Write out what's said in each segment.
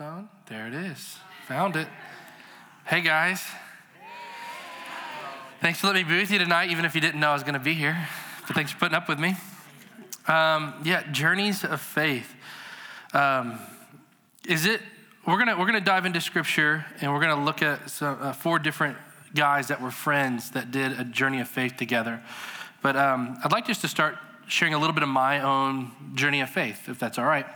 on. There it is. Found it. Hey, guys. Thanks for letting me be with you tonight, even if you didn't know I was going to be here. But thanks for putting up with me. Um, yeah, journeys of faith. Um, is it? We're gonna we're gonna dive into scripture and we're gonna look at some, uh, four different guys that were friends that did a journey of faith together. But um, I'd like just to start sharing a little bit of my own journey of faith, if that's all right.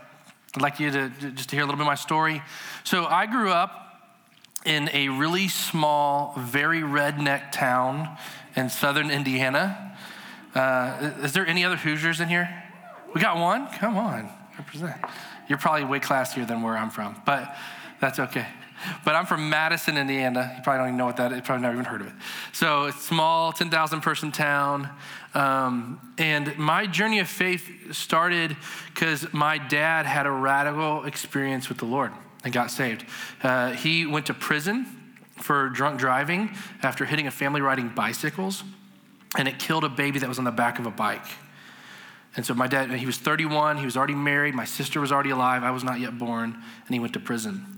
I'd like you to just to hear a little bit of my story. So I grew up in a really small, very redneck town in southern Indiana. Uh, is there any other Hoosiers in here? We got one? Come on, represent. You're probably way classier than where I'm from, but that's okay. But I'm from Madison, Indiana. You probably don't even know what that is. You probably never even heard of it. So it's a small, 10,000 person town. Um, and my journey of faith started because my dad had a radical experience with the Lord and got saved. Uh, he went to prison for drunk driving after hitting a family riding bicycles, and it killed a baby that was on the back of a bike. And so my dad, he was 31, he was already married, my sister was already alive, I was not yet born, and he went to prison.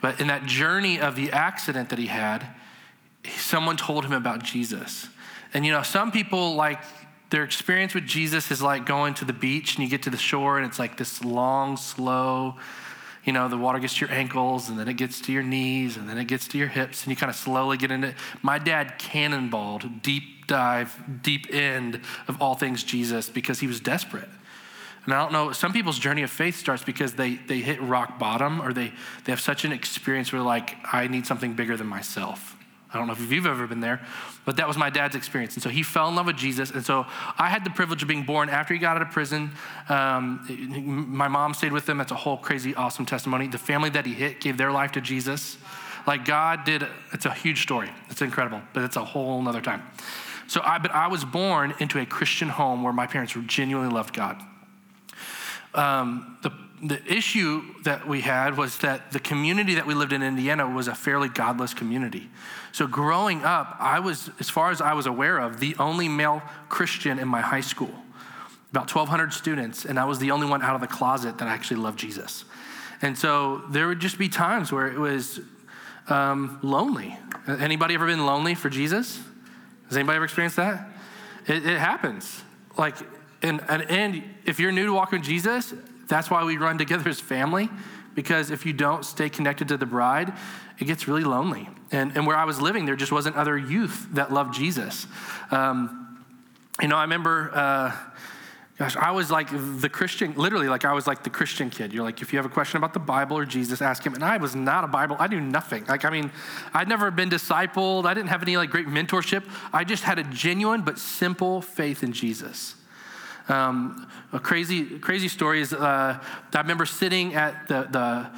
But in that journey of the accident that he had, someone told him about Jesus. And you know, some people like their experience with Jesus is like going to the beach and you get to the shore and it's like this long, slow, you know, the water gets to your ankles and then it gets to your knees and then it gets to your hips and you kind of slowly get into it. My dad cannonballed, deep dive, deep end of all things Jesus because he was desperate. And I don't know, some people's journey of faith starts because they, they hit rock bottom or they, they have such an experience where, like, I need something bigger than myself. I don't know if you've ever been there, but that was my dad's experience. And so he fell in love with Jesus. And so I had the privilege of being born after he got out of prison. Um, my mom stayed with him. That's a whole crazy, awesome testimony. The family that he hit gave their life to Jesus. Like God did, it's a huge story. It's incredible, but it's a whole nother time. So I, but I was born into a Christian home where my parents genuinely loved God. Um, the the issue that we had was that the community that we lived in Indiana was a fairly godless community. So growing up, I was, as far as I was aware of, the only male Christian in my high school. About 1,200 students, and I was the only one out of the closet that actually loved Jesus. And so there would just be times where it was um, lonely. Anybody ever been lonely for Jesus? Has anybody ever experienced that? It, it happens. Like, and, and, and if you're new to walking with Jesus, that's why we run together as family, because if you don't stay connected to the bride, it gets really lonely. And, and where I was living, there just wasn't other youth that loved Jesus. Um, you know, I remember, uh, gosh, I was like the Christian, literally, like I was like the Christian kid. You're like, if you have a question about the Bible or Jesus, ask him. And I was not a Bible, I knew nothing. Like, I mean, I'd never been discipled, I didn't have any like great mentorship. I just had a genuine but simple faith in Jesus. Um, a crazy, crazy story is uh, I remember sitting at the, the,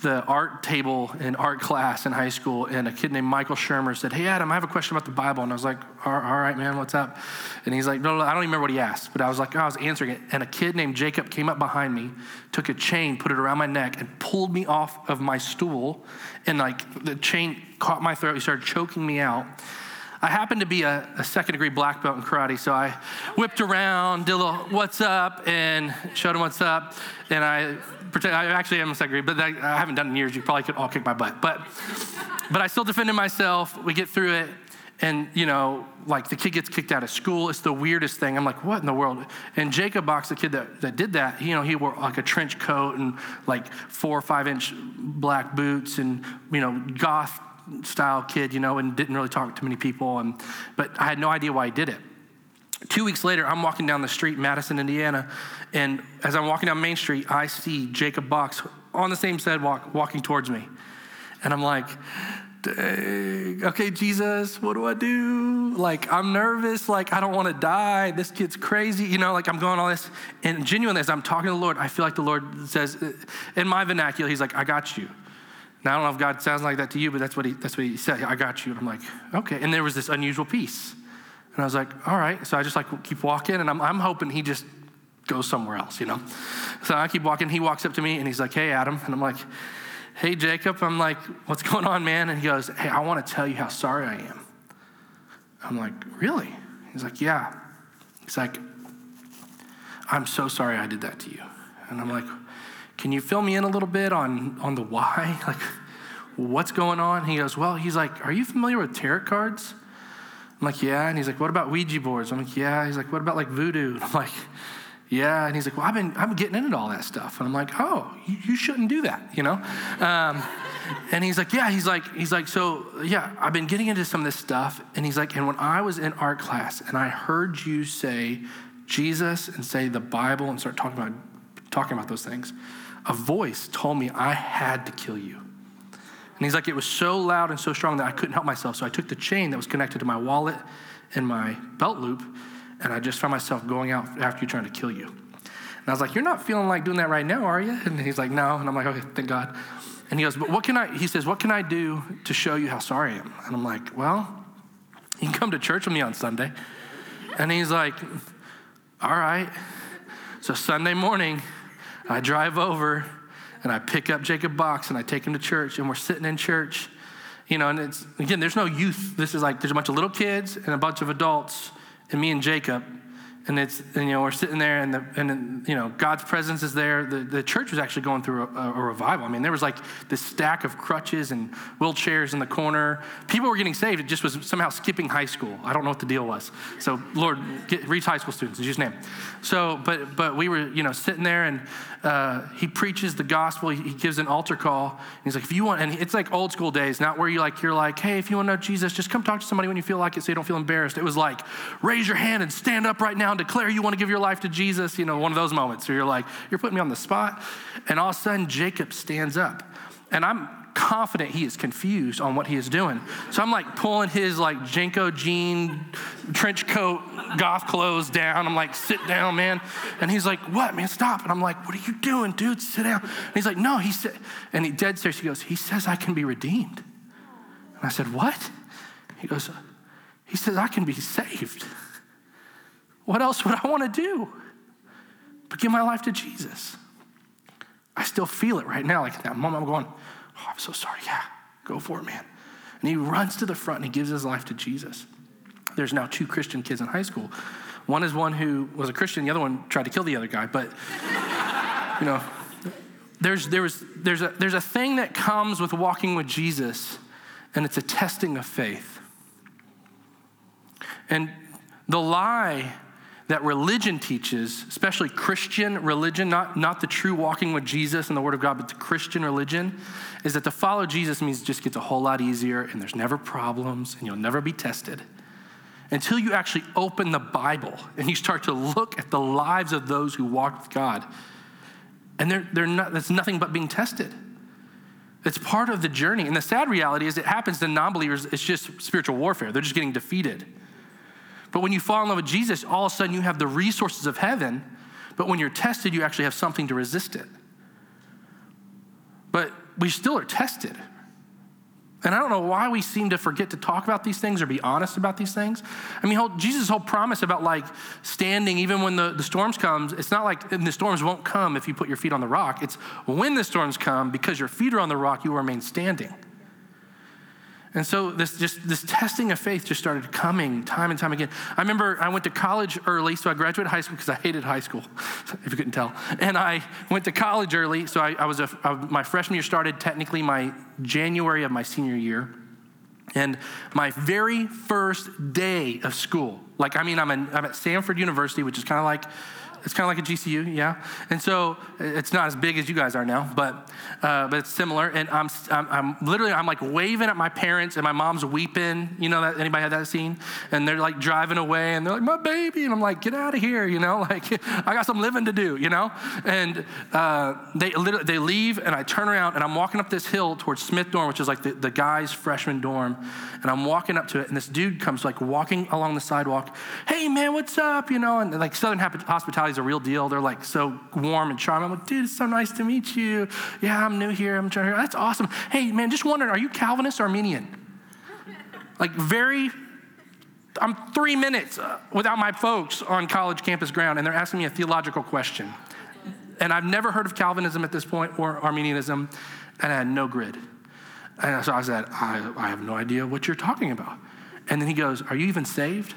the art table in art class in high school, and a kid named Michael Shermer said, Hey, Adam, I have a question about the Bible. And I was like, All right, man, what's up? And he's like, No, no, I don't even remember what he asked, but I was like, oh, I was answering it. And a kid named Jacob came up behind me, took a chain, put it around my neck, and pulled me off of my stool. And like the chain caught my throat, he started choking me out. I happened to be a, a, second degree black belt in karate, so I whipped around, did a little what's up, and showed him what's up. And I pretend, I actually am a second degree, but I haven't done it in years. You probably could all kick my butt. But, but I still defended myself. We get through it. And, you know, like the kid gets kicked out of school. It's the weirdest thing. I'm like, what in the world? And Jacob Box, the kid that, that did that, you know, he wore like a trench coat and like four or five inch black boots and, you know, goth style kid, you know, and didn't really talk to many people. And, but I had no idea why he did it. Two weeks later, I'm walking down the street, in Madison, Indiana, and as I'm walking down Main Street, I see Jacob Box on the same sidewalk walking towards me. And I'm like, okay, Jesus, what do I do? Like, I'm nervous. Like, I don't want to die. This kid's crazy. You know, like, I'm going all this. And genuinely, as I'm talking to the Lord, I feel like the Lord says, in my vernacular, He's like, I got you. Now, I don't know if God sounds like that to you, but that's what he, that's what he said. I got you. And I'm like, okay. And there was this unusual peace. And I was like, all right. So I just like keep walking, and I'm, I'm hoping he just goes somewhere else, you know? So I keep walking. He walks up to me, and he's like, hey, Adam. And I'm like, hey, Jacob. I'm like, what's going on, man? And he goes, hey, I want to tell you how sorry I am. I'm like, really? He's like, yeah. He's like, I'm so sorry I did that to you. And I'm like, can you fill me in a little bit on, on the why? Like, what's going on? He goes, well, he's like, are you familiar with tarot cards? I'm like, yeah. And he's like, what about Ouija boards? I'm like, yeah. He's like, what about like voodoo? I'm like, yeah. And he's like, well, I've been, I've been getting into all that stuff. And I'm like, oh, you, you shouldn't do that, you know? Um, and he's like, yeah. He's like, he's like, so yeah, I've been getting into some of this stuff. And he's like, and when I was in art class and I heard you say Jesus and say the Bible and start talking about, talking about those things, a voice told me I had to kill you. And he's like, it was so loud and so strong that I couldn't help myself. So I took the chain that was connected to my wallet and my belt loop, and I just found myself going out after you trying to kill you. And I was like, You're not feeling like doing that right now, are you? And he's like, No. And I'm like, Okay, thank God. And he goes, But what can I, he says, What can I do to show you how sorry I am? And I'm like, Well, you can come to church with me on Sunday. And he's like, All right. So Sunday morning, I drive over and I pick up Jacob Box and I take him to church, and we're sitting in church, you know, and it's, again, there's no youth. This is like, there's a bunch of little kids and a bunch of adults, and me and Jacob. And it's, you know, we're sitting there and, the, and you know, God's presence is there. The, the church was actually going through a, a, revival. I mean, there was like this stack of crutches and wheelchairs in the corner. People were getting saved. It just was somehow skipping high school. I don't know what the deal was. So, Lord, get, reach high school students in Jesus' name. So, but, but we were, you know, sitting there and uh, he preaches the gospel. He, he, gives an altar call. he's like, if you want, and it's like old school days, not where you like, you're like, hey, if you want to know Jesus, just come talk to somebody when you feel like it so you don't feel embarrassed. It was like, raise your hand and stand up right now and declare you want to give your life to Jesus. You know, one of those moments where you're like, you're putting me on the spot. And all of a sudden, Jacob stands up. And I'm confident he is confused on what he is doing. So I'm like pulling his like JNCO jean trench coat goth clothes down. I'm like, sit down, man. And he's like, what, man, stop. And I'm like, what are you doing, dude? Sit down. And he's like, no, he said, and he dead serious, he goes, he says I can be redeemed. And I said, what? He goes, he says I can be saved. What else would I want to do? But give my life to Jesus. I still feel it right now. Like that moment, I'm going, Oh, I'm so sorry. Yeah, go for it, man. And he runs to the front and he gives his life to Jesus. There's now two Christian kids in high school. One is one who was a Christian, the other one tried to kill the other guy. But, you know, there's, there was, there's, a, there's a thing that comes with walking with Jesus, and it's a testing of faith. And the lie that religion teaches, especially Christian religion, not, not the true walking with Jesus and the Word of God, but the Christian religion, is that to follow Jesus means it just gets a whole lot easier and there's never problems and you'll never be tested. Until you actually open the Bible and you start to look at the lives of those who walked with God. And they're, they're not, that's nothing but being tested. It's part of the journey. And the sad reality is it happens to non believers, it's just spiritual warfare. They're just getting defeated. But when you fall in love with Jesus, all of a sudden you have the resources of heaven, but when you're tested, you actually have something to resist it. But we still are tested. And I don't know why we seem to forget to talk about these things or be honest about these things. I mean, Jesus' whole promise about like standing even when the, the storms comes, it's not like the storms won't come if you put your feet on the rock. It's when the storms come, because your feet are on the rock, you remain standing. And so this just this testing of faith just started coming time and time again. I remember I went to college early, so I graduated high school because I hated high school, if you couldn't tell. And I went to college early, so I, I was a, I, my freshman year started technically my January of my senior year. And my very first day of school, like I mean, I'm, in, I'm at Samford University, which is kind of like it's kind of like a GCU, yeah. And so it's not as big as you guys are now, but uh, but it's similar. And I'm, I'm, I'm literally I'm like waving at my parents, and my mom's weeping. You know that anybody had that scene? And they're like driving away, and they're like my baby, and I'm like get out of here, you know, like I got some living to do, you know. And uh, they literally they leave, and I turn around, and I'm walking up this hill towards Smith dorm, which is like the, the guys' freshman dorm, and I'm walking up to it, and this dude comes like walking along the sidewalk. Hey man, what's up? You know, and like Southern hospitality is a real deal. They're like so warm and charming. I'm like, dude, it's so nice to meet you. Yeah, I'm new here. I'm trying to. That's awesome. Hey, man, just wondering, are you Calvinist or Arminian? Like very. I'm three minutes uh, without my folks on college campus ground, and they're asking me a theological question. And I've never heard of Calvinism at this point or Arminianism, and I had no grid. And so I said, I, I have no idea what you're talking about. And then he goes, Are you even saved?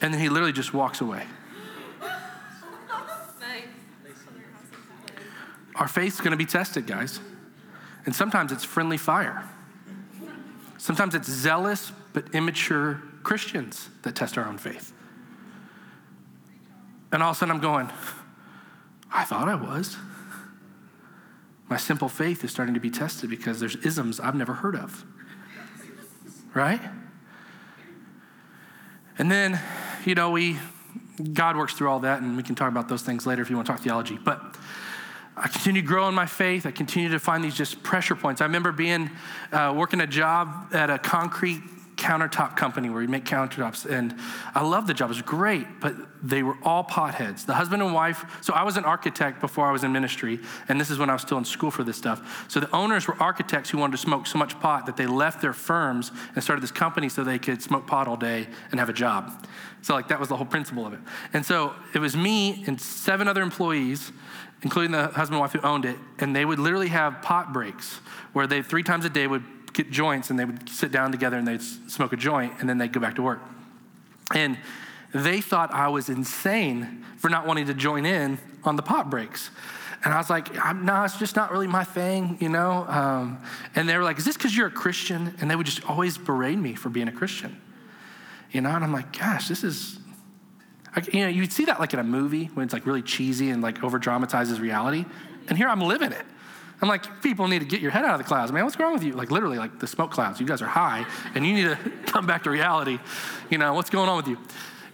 And then he literally just walks away. Our faith's going to be tested, guys. And sometimes it's friendly fire. Sometimes it's zealous but immature Christians that test our own faith. And all of a sudden I'm going, I thought I was. My simple faith is starting to be tested because there's isms I've never heard of. Right? And then, you know, we, God works through all that, and we can talk about those things later if you want to talk theology. But I continue to grow in my faith. I continue to find these just pressure points. I remember being, uh, working a job at a concrete countertop company where we make countertops. And I loved the job. It was great, but they were all potheads. The husband and wife, so I was an architect before I was in ministry, and this is when I was still in school for this stuff. So the owners were architects who wanted to smoke so much pot that they left their firms and started this company so they could smoke pot all day and have a job. So, like, that was the whole principle of it. And so it was me and seven other employees including the husband and wife who owned it, and they would literally have pot breaks where they three times a day would get joints and they would sit down together and they'd smoke a joint and then they'd go back to work. And they thought I was insane for not wanting to join in on the pot breaks. And I was like, no, it's just not really my thing, you know? Um, and they were like, is this because you're a Christian? And they would just always berate me for being a Christian, you know? And I'm like, gosh, this is, you know, you'd see that like in a movie when it's like really cheesy and like over dramatizes reality. And here I'm living it. I'm like, people need to get your head out of the clouds, man. What's wrong with you? Like, literally, like the smoke clouds. You guys are high, and you need to come back to reality. You know, what's going on with you?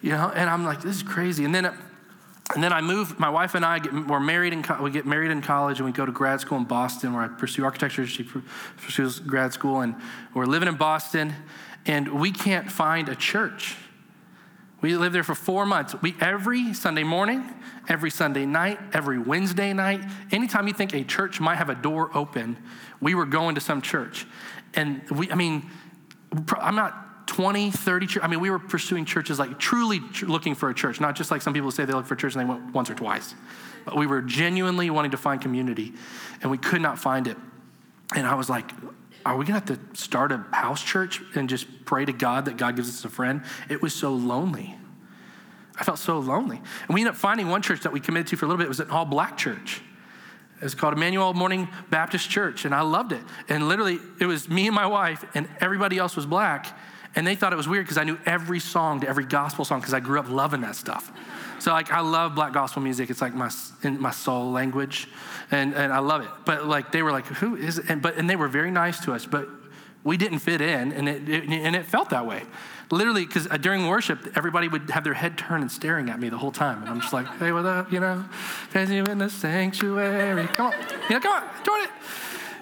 You know, and I'm like, this is crazy. And then, and then I moved. My wife and I get, we're married in we get married in college, and we go to grad school in Boston, where I pursue architecture. She pursues grad school, and we're living in Boston, and we can't find a church. We lived there for four months. We every Sunday morning, every Sunday night, every Wednesday night, anytime you think a church might have a door open, we were going to some church. And we, I mean, I'm not 20, 30 I mean, we were pursuing churches like truly looking for a church, not just like some people say they look for a church and they went once or twice. But we were genuinely wanting to find community and we could not find it. And I was like, are we going to have to start a house church and just pray to God that God gives us a friend? It was so lonely. I felt so lonely. And we ended up finding one church that we committed to for a little bit. It was an all black church. It was called Emmanuel Morning Baptist Church, and I loved it. And literally, it was me and my wife, and everybody else was black. And they thought it was weird because I knew every song to every gospel song because I grew up loving that stuff. So like I love black gospel music. It's like my in my soul language, and and I love it. But like they were like, who is it? And but and they were very nice to us, but we didn't fit in, and it, it and it felt that way. Literally, because uh, during worship, everybody would have their head turned and staring at me the whole time, and I'm just like, hey, what up? You know, praising you in the sanctuary. Come on, you know, come on, join it.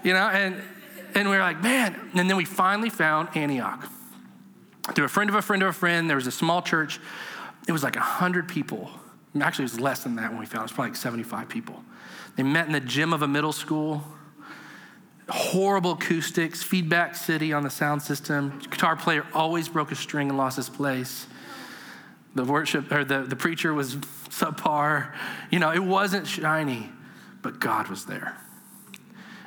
You know, and and we were like, man. And then we finally found Antioch through a friend of a friend of a friend. There was a small church it was like 100 people. Actually, it was less than that when we found it. It was probably like 75 people. They met in the gym of a middle school. Horrible acoustics, feedback city on the sound system. Guitar player always broke a string and lost his place. The worship or the, the preacher was subpar. You know, it wasn't shiny, but God was there.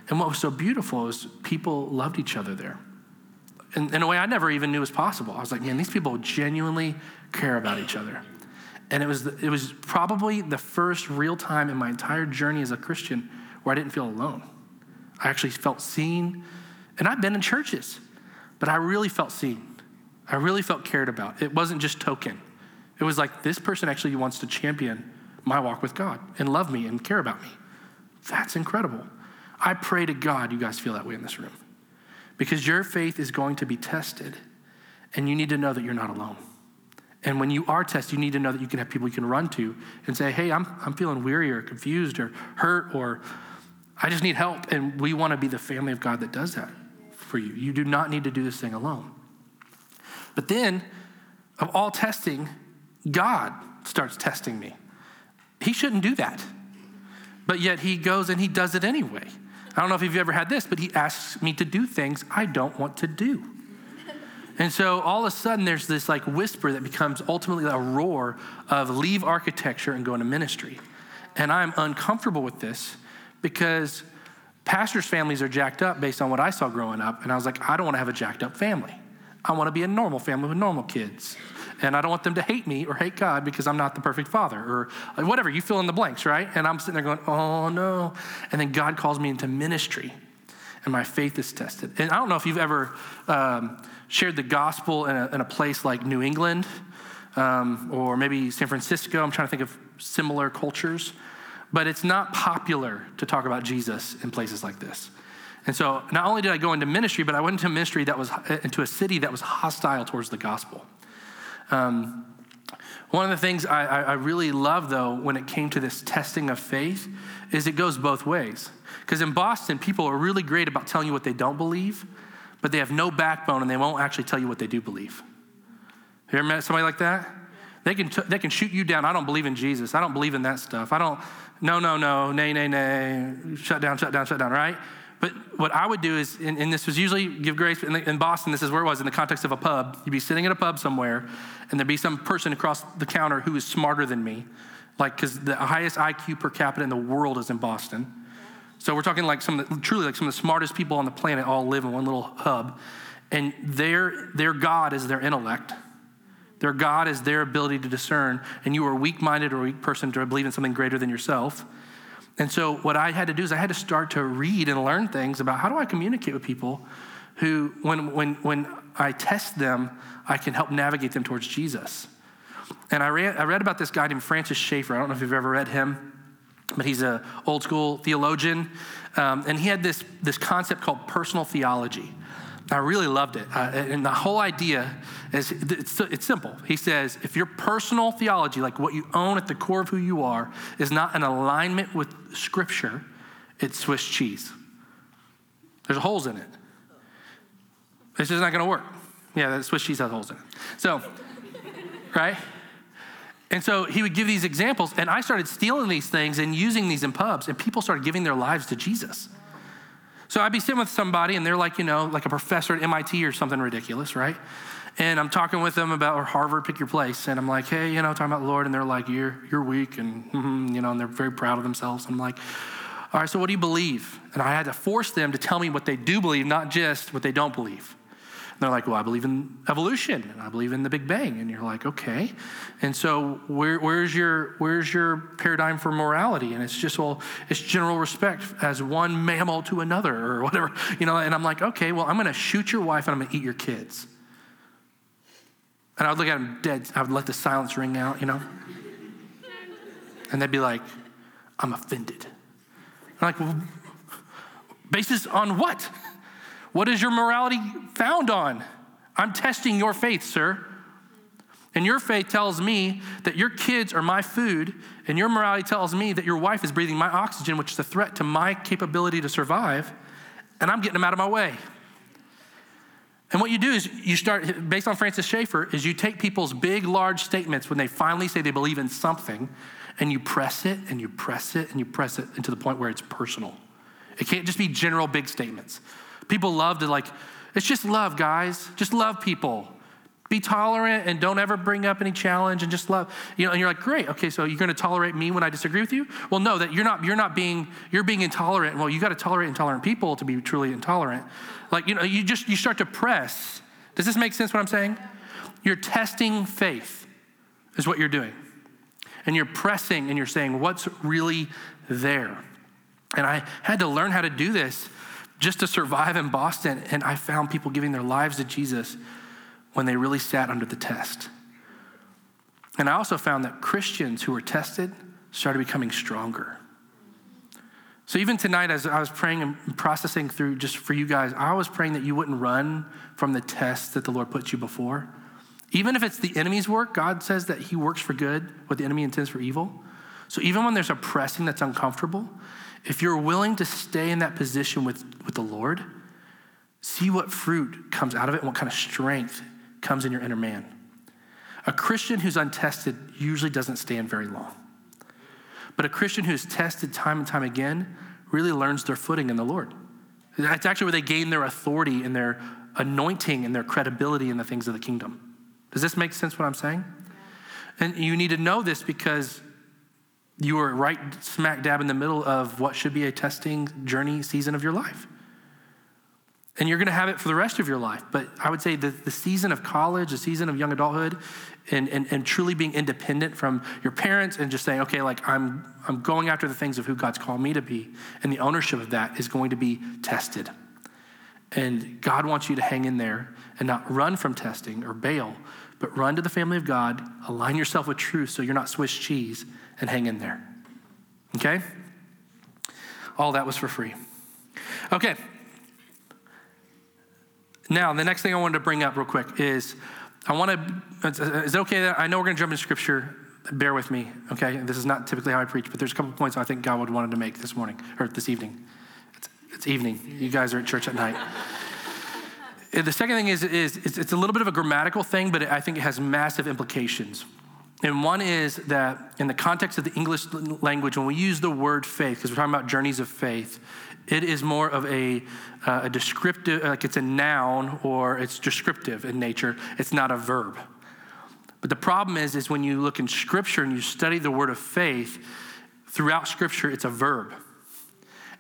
And what was so beautiful is people loved each other there. In, in a way I never even knew was possible. I was like, man, these people genuinely care about each other. And it was, the, it was probably the first real time in my entire journey as a Christian where I didn't feel alone. I actually felt seen. And I've been in churches, but I really felt seen. I really felt cared about. It wasn't just token. It was like this person actually wants to champion my walk with God and love me and care about me. That's incredible. I pray to God you guys feel that way in this room because your faith is going to be tested and you need to know that you're not alone. And when you are tested, you need to know that you can have people you can run to and say, hey, I'm, I'm feeling weary or confused or hurt or I just need help. And we want to be the family of God that does that for you. You do not need to do this thing alone. But then, of all testing, God starts testing me. He shouldn't do that. But yet he goes and he does it anyway. I don't know if you've ever had this, but he asks me to do things I don't want to do. And so all of a sudden, there's this like whisper that becomes ultimately a roar of leave architecture and go into ministry. And I'm uncomfortable with this because pastors' families are jacked up based on what I saw growing up. And I was like, I don't want to have a jacked up family. I want to be a normal family with normal kids. And I don't want them to hate me or hate God because I'm not the perfect father or whatever. You fill in the blanks, right? And I'm sitting there going, oh no. And then God calls me into ministry and my faith is tested. And I don't know if you've ever um, shared the gospel in a, in a, place like New England um, or maybe San Francisco. I'm trying to think of similar cultures. But it's not popular to talk about Jesus in places like this. And so not only did I go into ministry, but I went into ministry that was into a city that was hostile towards the gospel. Um, one of the things I, I really love, though, when it came to this testing of faith, is it goes both ways. Because in Boston, people are really great about telling you what they don't believe, but they have no backbone and they won't actually tell you what they do believe. Have you ever met somebody like that? They can, t- they can shoot you down. I don't believe in Jesus. I don't believe in that stuff. I don't, no, no, no, nay, nay, nay, shut down, shut down, shut down, right? But what I would do is, and, and this was usually give grace, in, the, in, Boston, this is where it was in the context of a pub. You'd be sitting at a pub somewhere, and there'd be some person across the counter who is smarter than me, like, because the highest IQ per capita in the world is in Boston. So we're talking like some of the, truly like some of the smartest people on the planet all live in one little hub. And their, their God is their intellect. Their God is their ability to discern. And you are a weak minded or a weak person to believe in something greater than yourself. And so what I had to do is I had to start to read and learn things about how do I communicate with people who, when, when, when I test them, I can help navigate them towards Jesus. And I read, I read about this guy named Francis Schaeffer. I don't know if you've ever read him, but he's an old school theologian. Um, and he had this, this concept called personal theology. I really loved it. Uh, and the whole idea is it's, it's simple. He says, if your personal theology, like what you own at the core of who you are, is not in alignment with Scripture, it's Swiss cheese. There's holes in it. It's just not going to work. Yeah, the Swiss cheese has holes in it. So, right? And so he would give these examples, and I started stealing these things and using these in pubs, and people started giving their lives to Jesus. So I'd be sitting with somebody and they're like, you know, like a professor at MIT or something ridiculous, right? And I'm talking with them about or Harvard, pick your place. And I'm like, hey, you know, talking about the Lord. And they're like, you're, you're weak. And, mm-hmm, you know, and they're very proud of themselves. I'm like, all right, so what do you believe? And I had to force them to tell me what they do believe, not just what they don't believe. And they're like, well, I believe in evolution and I believe in the Big Bang. And you're like, okay. And so where, where's, your, where's your paradigm for morality? And it's just, well, it's general respect as one mammal to another or whatever, you know. And I'm like, okay, well, I'm going to shoot your wife and I'm going to eat your kids. And I would look at them dead. I would let the silence ring out, you know. And they'd be like, I'm offended. I'm like, well, basis on what? What is your morality found on? I'm testing your faith, sir. And your faith tells me that your kids are my food, and your morality tells me that your wife is breathing my oxygen, which is a threat to my capability to survive, and I'm getting them out of my way. And what you do is you start, based on Francis Schaeffer, is you take people's big, large statements when they finally say they believe in something, and you press it and you press it and you press it into the point where it's personal. It can't just be general big statements. People love to like, it's just love, guys. Just love people. Be tolerant and don't ever bring up any challenge and just love. You know, and you're like, great, okay, so you're gonna tolerate me when I disagree with you? Well, no, that you're not, you're not being, you're being intolerant. Well, you gotta tolerate intolerant people to be truly intolerant. Like, you know, you just you start to press. Does this make sense what I'm saying? You're testing faith, is what you're doing. And you're pressing and you're saying, what's really there? And I had to learn how to do this just to survive in Boston. And I found people giving their lives to Jesus when they really sat under the test. And I also found that Christians who were tested started becoming stronger. So even tonight, as I was praying and processing through just for you guys, I was praying that you wouldn't run from the test that the Lord put you before. Even if it's the enemy's work, God says that He works for good, what the enemy intends for evil. So even when there's a pressing that's uncomfortable, if you're willing to stay in that position with, with the Lord, see what fruit comes out of it and what kind of strength comes in your inner man. A Christian who's untested usually doesn't stand very long. But a Christian who's tested time and time again really learns their footing in the Lord. That's actually where they gain their authority and their anointing and their credibility in the things of the kingdom. Does this make sense what I'm saying? And you need to know this because you are right smack dab in the middle of what should be a testing journey season of your life. And you're going to have it for the rest of your life. But I would say the, the season of college, the season of young adulthood, and, and, and truly being independent from your parents and just saying, okay, like I'm, I'm going after the things of who God's called me to be. And the ownership of that is going to be tested. And God wants you to hang in there and not run from testing or bail, but run to the family of God, align yourself with truth so you're not Swiss cheese, and hang in there. Okay? All that was for free. Okay. Now, the next thing I wanted to bring up real quick is I want to, is it okay that I know we're going to jump into scripture? Bear with me, okay? This is not typically how I preach, but there's a couple points I think God would wanted to make this morning or this evening. It's, it's evening. You guys are at church at night. the second thing is, is it's, it's a little bit of a grammatical thing, but I think it has massive implications. And one is that in the context of the English language, when we use the word faith, because we're talking about journeys of faith, it is more of a, uh, a descriptive, like it's a noun or it's descriptive in nature. It's not a verb. But the problem is, is when you look in Scripture and you study the word of faith, throughout Scripture, it's a verb.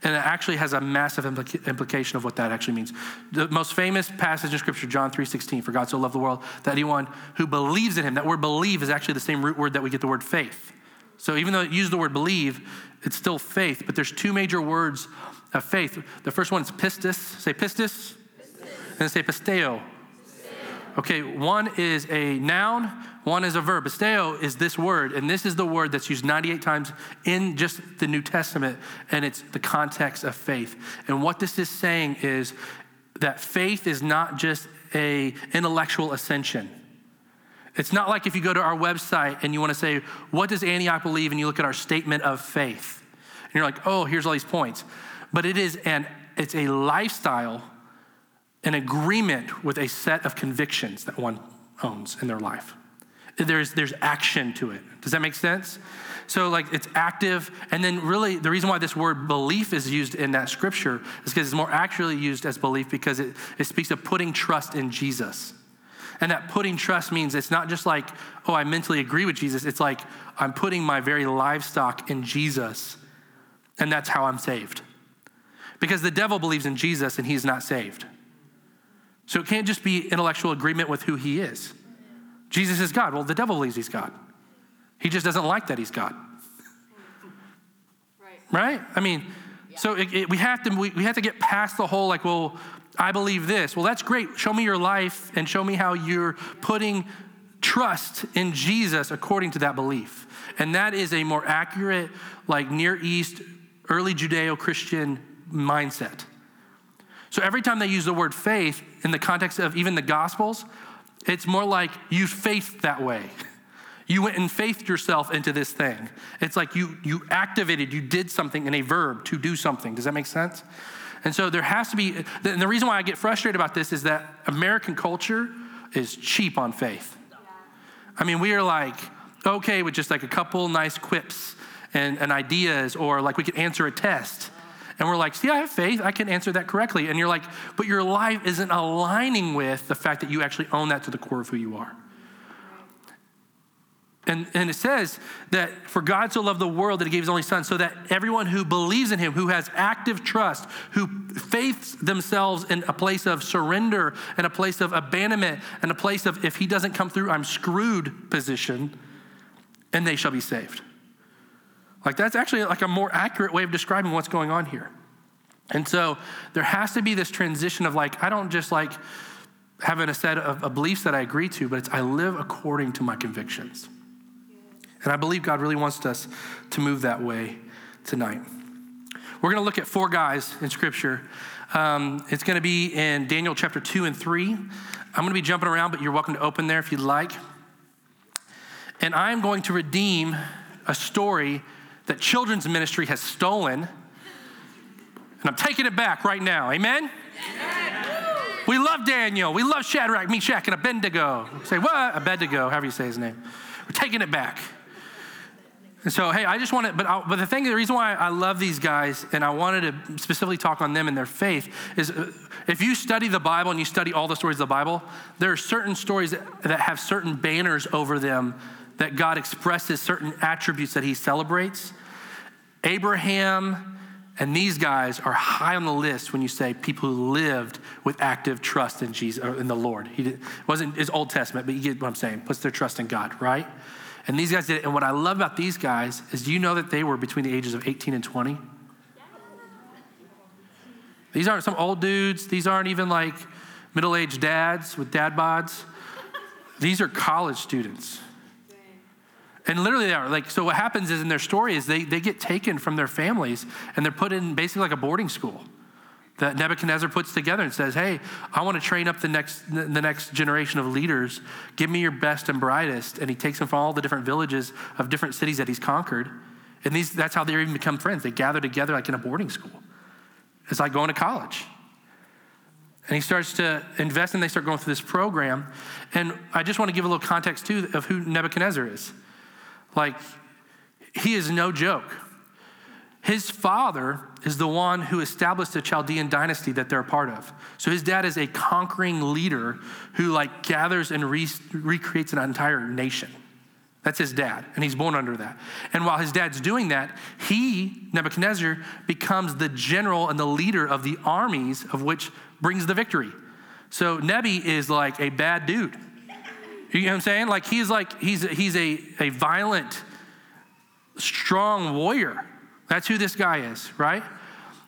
And it actually has a massive implica- implication of what that actually means. The most famous passage in Scripture, John 3.16, for God so loved the world, that anyone who believes in him, that word believe is actually the same root word that we get the word faith. So even though it uses the word believe, it's still faith. But there's two major words of faith. The first one is pistis. Say pistis. pistis. And say pisteo. Okay, one is a noun, one is a verb. Pisteo is this word, and this is the word that's used 98 times in just the New Testament, and it's the context of faith. And what this is saying is that faith is not just a intellectual ascension. It's not like if you go to our website and you want to say, what does Antioch believe? And you look at our statement of faith. And you're like, oh, here's all these points but it is an it's a lifestyle, an agreement with a set of convictions that one owns in their life. There's there's action to it. Does that make sense? So like it's active, and then really the reason why this word belief is used in that scripture is because it's more accurately used as belief because it, it speaks of putting trust in Jesus. And that putting trust means it's not just like, oh, I mentally agree with Jesus. It's like I'm putting my very livestock in Jesus, and that's how I'm saved. Because the devil believes in Jesus and he's not saved. So it can't just be intellectual agreement with who he is. Jesus is God. Well, the devil believes he's God. He just doesn't like that he's God. Right? right? I mean, yeah. so it, it, we, have to, we, we have to get past the whole, like, well, I believe this. Well, that's great. Show me your life and show me how you're putting trust in Jesus according to that belief. And that is a more accurate, like, Near East, early Judeo Christian mindset. So every time they use the word faith in the context of even the Gospels, it's more like you faith that way. You went and faithed yourself into this thing. It's like you you activated, you did something in a verb to do something. Does that make sense? And so there has to be, and the reason why I get frustrated about this is that American culture is cheap on faith. I mean, we are like, okay, with just like a couple nice quips and, and ideas, or like we could answer a test. And we're like, see, I have faith. I can answer that correctly. And you're like, but your life isn't aligning with the fact that you actually own that to the core of who you are. And, and it says that for God so loved the world that he gave his only son, so that everyone who believes in him, who has active trust, who faiths themselves in a place of surrender, and a place of abandonment, and a place of if he doesn't come through, I'm screwed position, and they shall be saved. Like that's actually like a more accurate way of describing what's going on here. And so there has to be this transition of like, I don't just like having a set of, beliefs that I agree to, but it's I live according to my convictions. And I believe God really wants us to move that way tonight. We're going to look at four guys in Scripture. Um, it's going to be in Daniel chapter 2 and 3. I'm going to be jumping around, but you're welcome to open there if you'd like. And I'm going to redeem a story that children's ministry has stolen. And I'm taking it back right now. Amen? Amen. We love Daniel. We love Shadrach, Meshach, and Abednego. Say what? Abednego, however you say his name. We're taking it back. And so, hey, I just want to, but, I, but the thing, the reason why I love these guys and I wanted to specifically talk on them and their faith is uh, if you study the Bible and you study all the stories of the Bible, there are certain stories that have certain banners over them that God expresses certain attributes that he celebrates. Abraham And these guys are high on the list when you say people who lived with active trust in Jesus, or in the Lord. He did, wasn't his Old Testament, but you get what I'm saying. Puts their trust in God, right? And these guys did it. And what I love about these guys is, do you know that they were between the ages of 18 and 20? These aren't some old dudes. These aren't even like middle-aged dads with dad bods. These are college students. And literally they are. Like, so what happens is in their story is they, they get taken from their families and they're put in basically like a boarding school that Nebuchadnezzar puts together and says, Hey, I want to train up the next, the next generation of leaders. Give me your best and brightest. And he takes them from all the different villages of different cities that he's conquered. And these, that's how they even become friends. They gather together like in a boarding school. It's like going to college. And he starts to invest and they start going through this program. And I just want to give a little context too of who Nebuchadnezzar is. Like, he is no joke. His father is the one who established the Chaldean dynasty that they're a part of. So his dad is a conquering leader who like gathers and re- recreates an entire nation. That's his dad, and he's born under that. And while his dad's doing that, he, Nebuchadnezzar, becomes the general and the leader of the armies of which brings the victory. So Nebi is like a bad dude. You know what I'm saying? Like he's like, he's, he's a, a violent, strong warrior. That's who this guy is, right?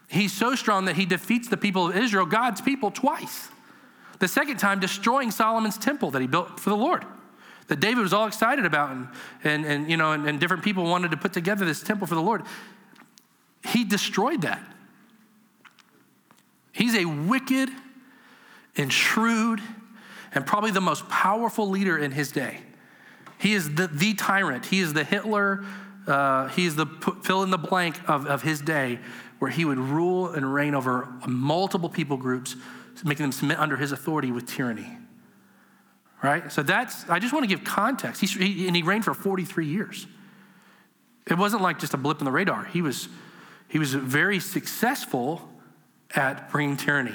He's so strong that he defeats the people of Israel, God's people, twice. The second time, destroying Solomon's temple that he built for the Lord, that David was all excited about, and, and, and you know, and, and different people wanted to put together this temple for the Lord. He destroyed that. He's a wicked and shrewd and probably the most powerful leader in his day. He is the, the tyrant. He is the Hitler. Uh, he is the fill in the blank of, of his day, where he would rule and reign over multiple people groups, making them submit under his authority with tyranny. Right? So that's, I just want to give context. He, he, and he reigned for 43 years. It wasn't like just a blip in the radar. He was, he was very successful at bringing tyranny.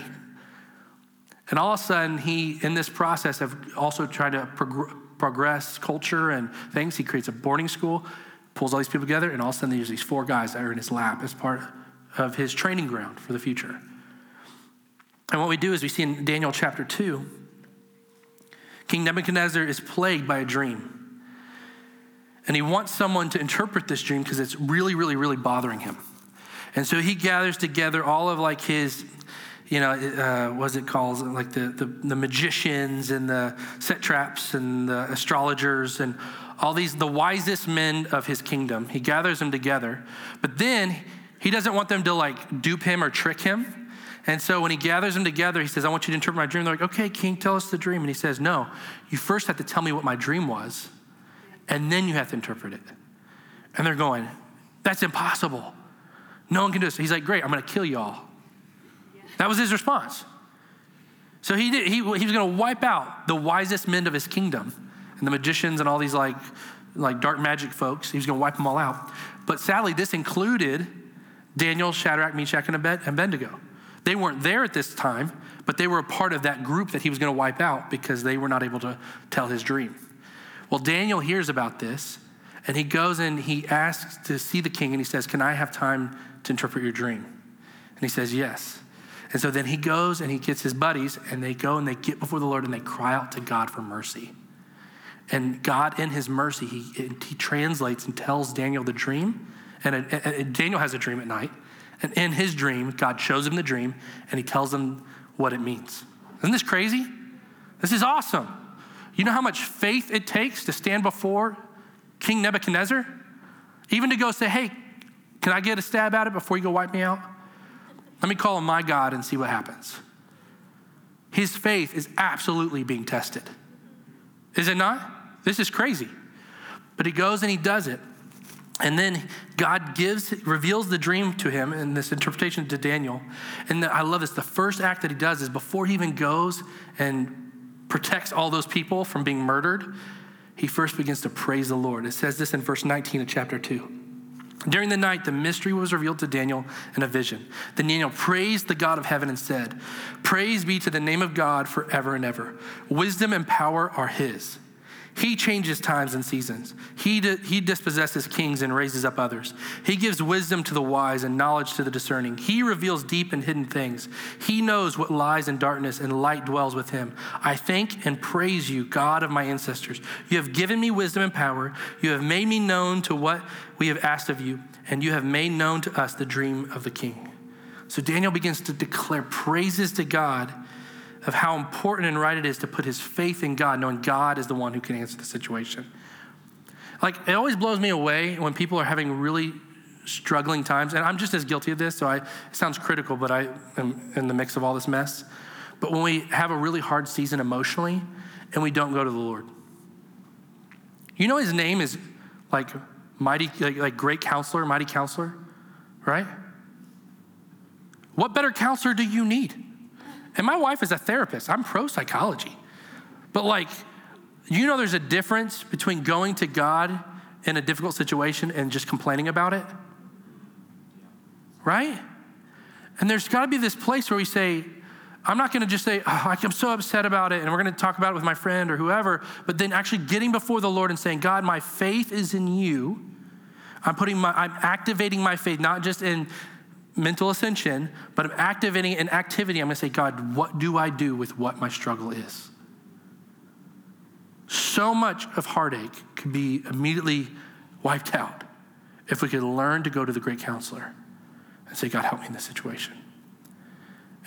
And all of a sudden, he, in this process of also trying to prog- progress culture and things, he creates a boarding school, pulls all these people together, and all of a sudden, there's these four guys that are in his lap as part of his training ground for the future. And what we do is we see in Daniel chapter 2, King Nebuchadnezzar is plagued by a dream. And he wants someone to interpret this dream because it's really, really, really bothering him. And so he gathers together all of like his, you know, uh, what's it called? Like the, the, the magicians and the satraps and the astrologers and all these, the wisest men of his kingdom. He gathers them together. But then he doesn't want them to like dupe him or trick him. And so when he gathers them together, he says, I want you to interpret my dream. They're like, okay, king, tell us the dream. And he says, no, you first have to tell me what my dream was, and then you have to interpret it. And they're going, that's impossible. No one can do this. He's like, Great, I'm going to kill y'all. That was his response. So he, did, he, he was going to wipe out the wisest men of his kingdom and the magicians and all these like, like dark magic folks. He was going to wipe them all out. But sadly, this included Daniel, Shadrach, Meshach, and Abednego. They weren't there at this time, but they were a part of that group that he was going to wipe out because they were not able to tell his dream. Well, Daniel hears about this and he goes and he asks to see the king and he says, Can I have time to interpret your dream? And he says, Yes. And so then he goes and he gets his buddies and they go and they get before the Lord and they cry out to God for mercy. And God, in his mercy, he, he translates and tells Daniel the dream. And, Daniel has a dream at night. And in his dream, God shows him the dream and he tells him what it means. Isn't this crazy? This is awesome. You know how much faith it takes to stand before King Nebuchadnezzar? Even to go say, hey, can I get a stab at it before you go wipe me out? Let me call on my God and see what happens. His faith is absolutely being tested. Is it not? This is crazy. But he goes and he does it. And then God gives, reveals the dream to him in this interpretation to Daniel. And the, I love this. The first act that he does is before he even goes and protects all those people from being murdered, he first begins to praise the Lord. It says this in verse 19 of chapter 2. During the night, the mystery was revealed to Daniel in a vision. Then Daniel praised the God of heaven and said, Praise be to the name of God forever and ever. Wisdom and power are his. He changes times and seasons. He, di- he dispossesses kings and raises up others. He gives wisdom to the wise and knowledge to the discerning. He reveals deep and hidden things. He knows what lies in darkness, and light dwells with him. I thank and praise you, God of my ancestors. You have given me wisdom and power. You have made me known to what we have asked of you, and you have made known to us the dream of the king. So Daniel begins to declare praises to God of how important and right it is to put his faith in God, knowing God is the one who can answer the situation. Like, it always blows me away when people are having really struggling times, and I'm just as guilty of this, so I, it sounds critical, but I am in the mix of all this mess. But when we have a really hard season emotionally and we don't go to the Lord, you know his name is like mighty, like, like great counselor, mighty counselor, right? What better counselor do you need? And my wife is a therapist. I'm pro psychology. But like, you know, there's a difference between going to God in a difficult situation and just complaining about it, right? And there's got to be this place where we say, I'm not going to just say, oh, I'm so upset about it, and we're going to talk about it with my friend or whoever, but then actually getting before the Lord and saying, God, my faith is in you. I'm putting my, I'm activating my faith, not just in mental ascension, but I'm activating an activity. I'm going to say, God, what do I do with what my struggle is? So much of heartache could be immediately wiped out if we could learn to go to the great counselor and say, God, help me in this situation.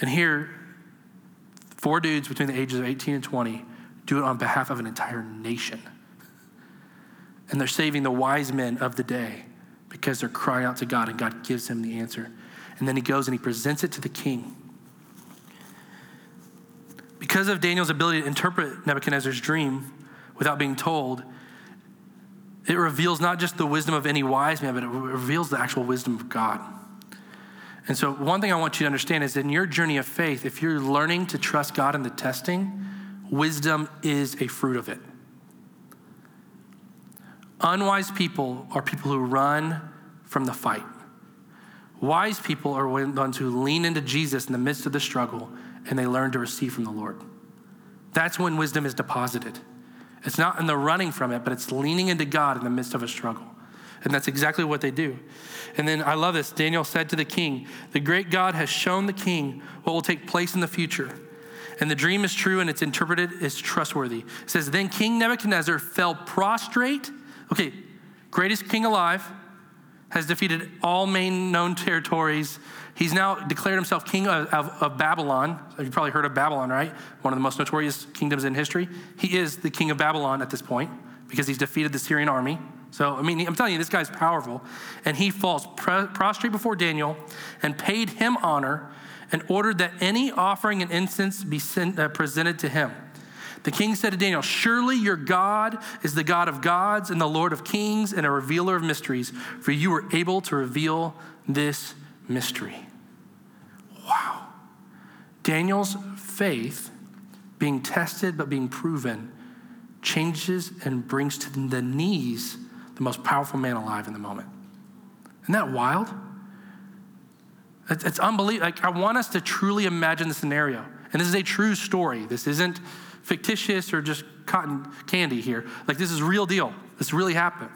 And here, four dudes between the ages of 18 and 20 do it on behalf of an entire nation. And they're saving the wise men of the day because they're crying out to God and God gives them the answer. And then he goes and he presents it to the king. Because of Daniel's ability to interpret Nebuchadnezzar's dream without being told, it reveals not just the wisdom of any wise man, but it reveals the actual wisdom of God. And so, one thing I want you to understand is in your journey of faith, if you're learning to trust God in the testing, wisdom is a fruit of it. Unwise people are people who run from the fight. Wise people are ones who lean into Jesus in the midst of the struggle and they learn to receive from the Lord. That's when wisdom is deposited. It's not in the running from it, but it's leaning into God in the midst of a struggle. And that's exactly what they do. And then I love this. Daniel said to the king, The great God has shown the king what will take place in the future. And the dream is true and it's interpreted is trustworthy. It says, Then King Nebuchadnezzar fell prostrate. Okay, greatest king alive, has defeated all main known territories. He's now declared himself king of, of, of, Babylon. You've probably heard of Babylon, right? One of the most notorious kingdoms in history. He is the king of Babylon at this point because he's defeated the Syrian army. So, I mean, I'm telling you, this guy's powerful. And he falls prostrate before Daniel and paid him honor and ordered that any offering and incense be sent, uh, presented to him. The king said to Daniel, Surely your God is the God of gods and the Lord of kings and a revealer of mysteries, for you were able to reveal this mystery. Wow. Daniel's faith, being tested but being proven, changes and brings to the knees the most powerful man alive in the moment. Isn't that wild? It's, unbelievable. Like, I want us to truly imagine the scenario. And this is a true story. This isn't fictitious or just cotton candy here. Like, this is real deal. This really happened.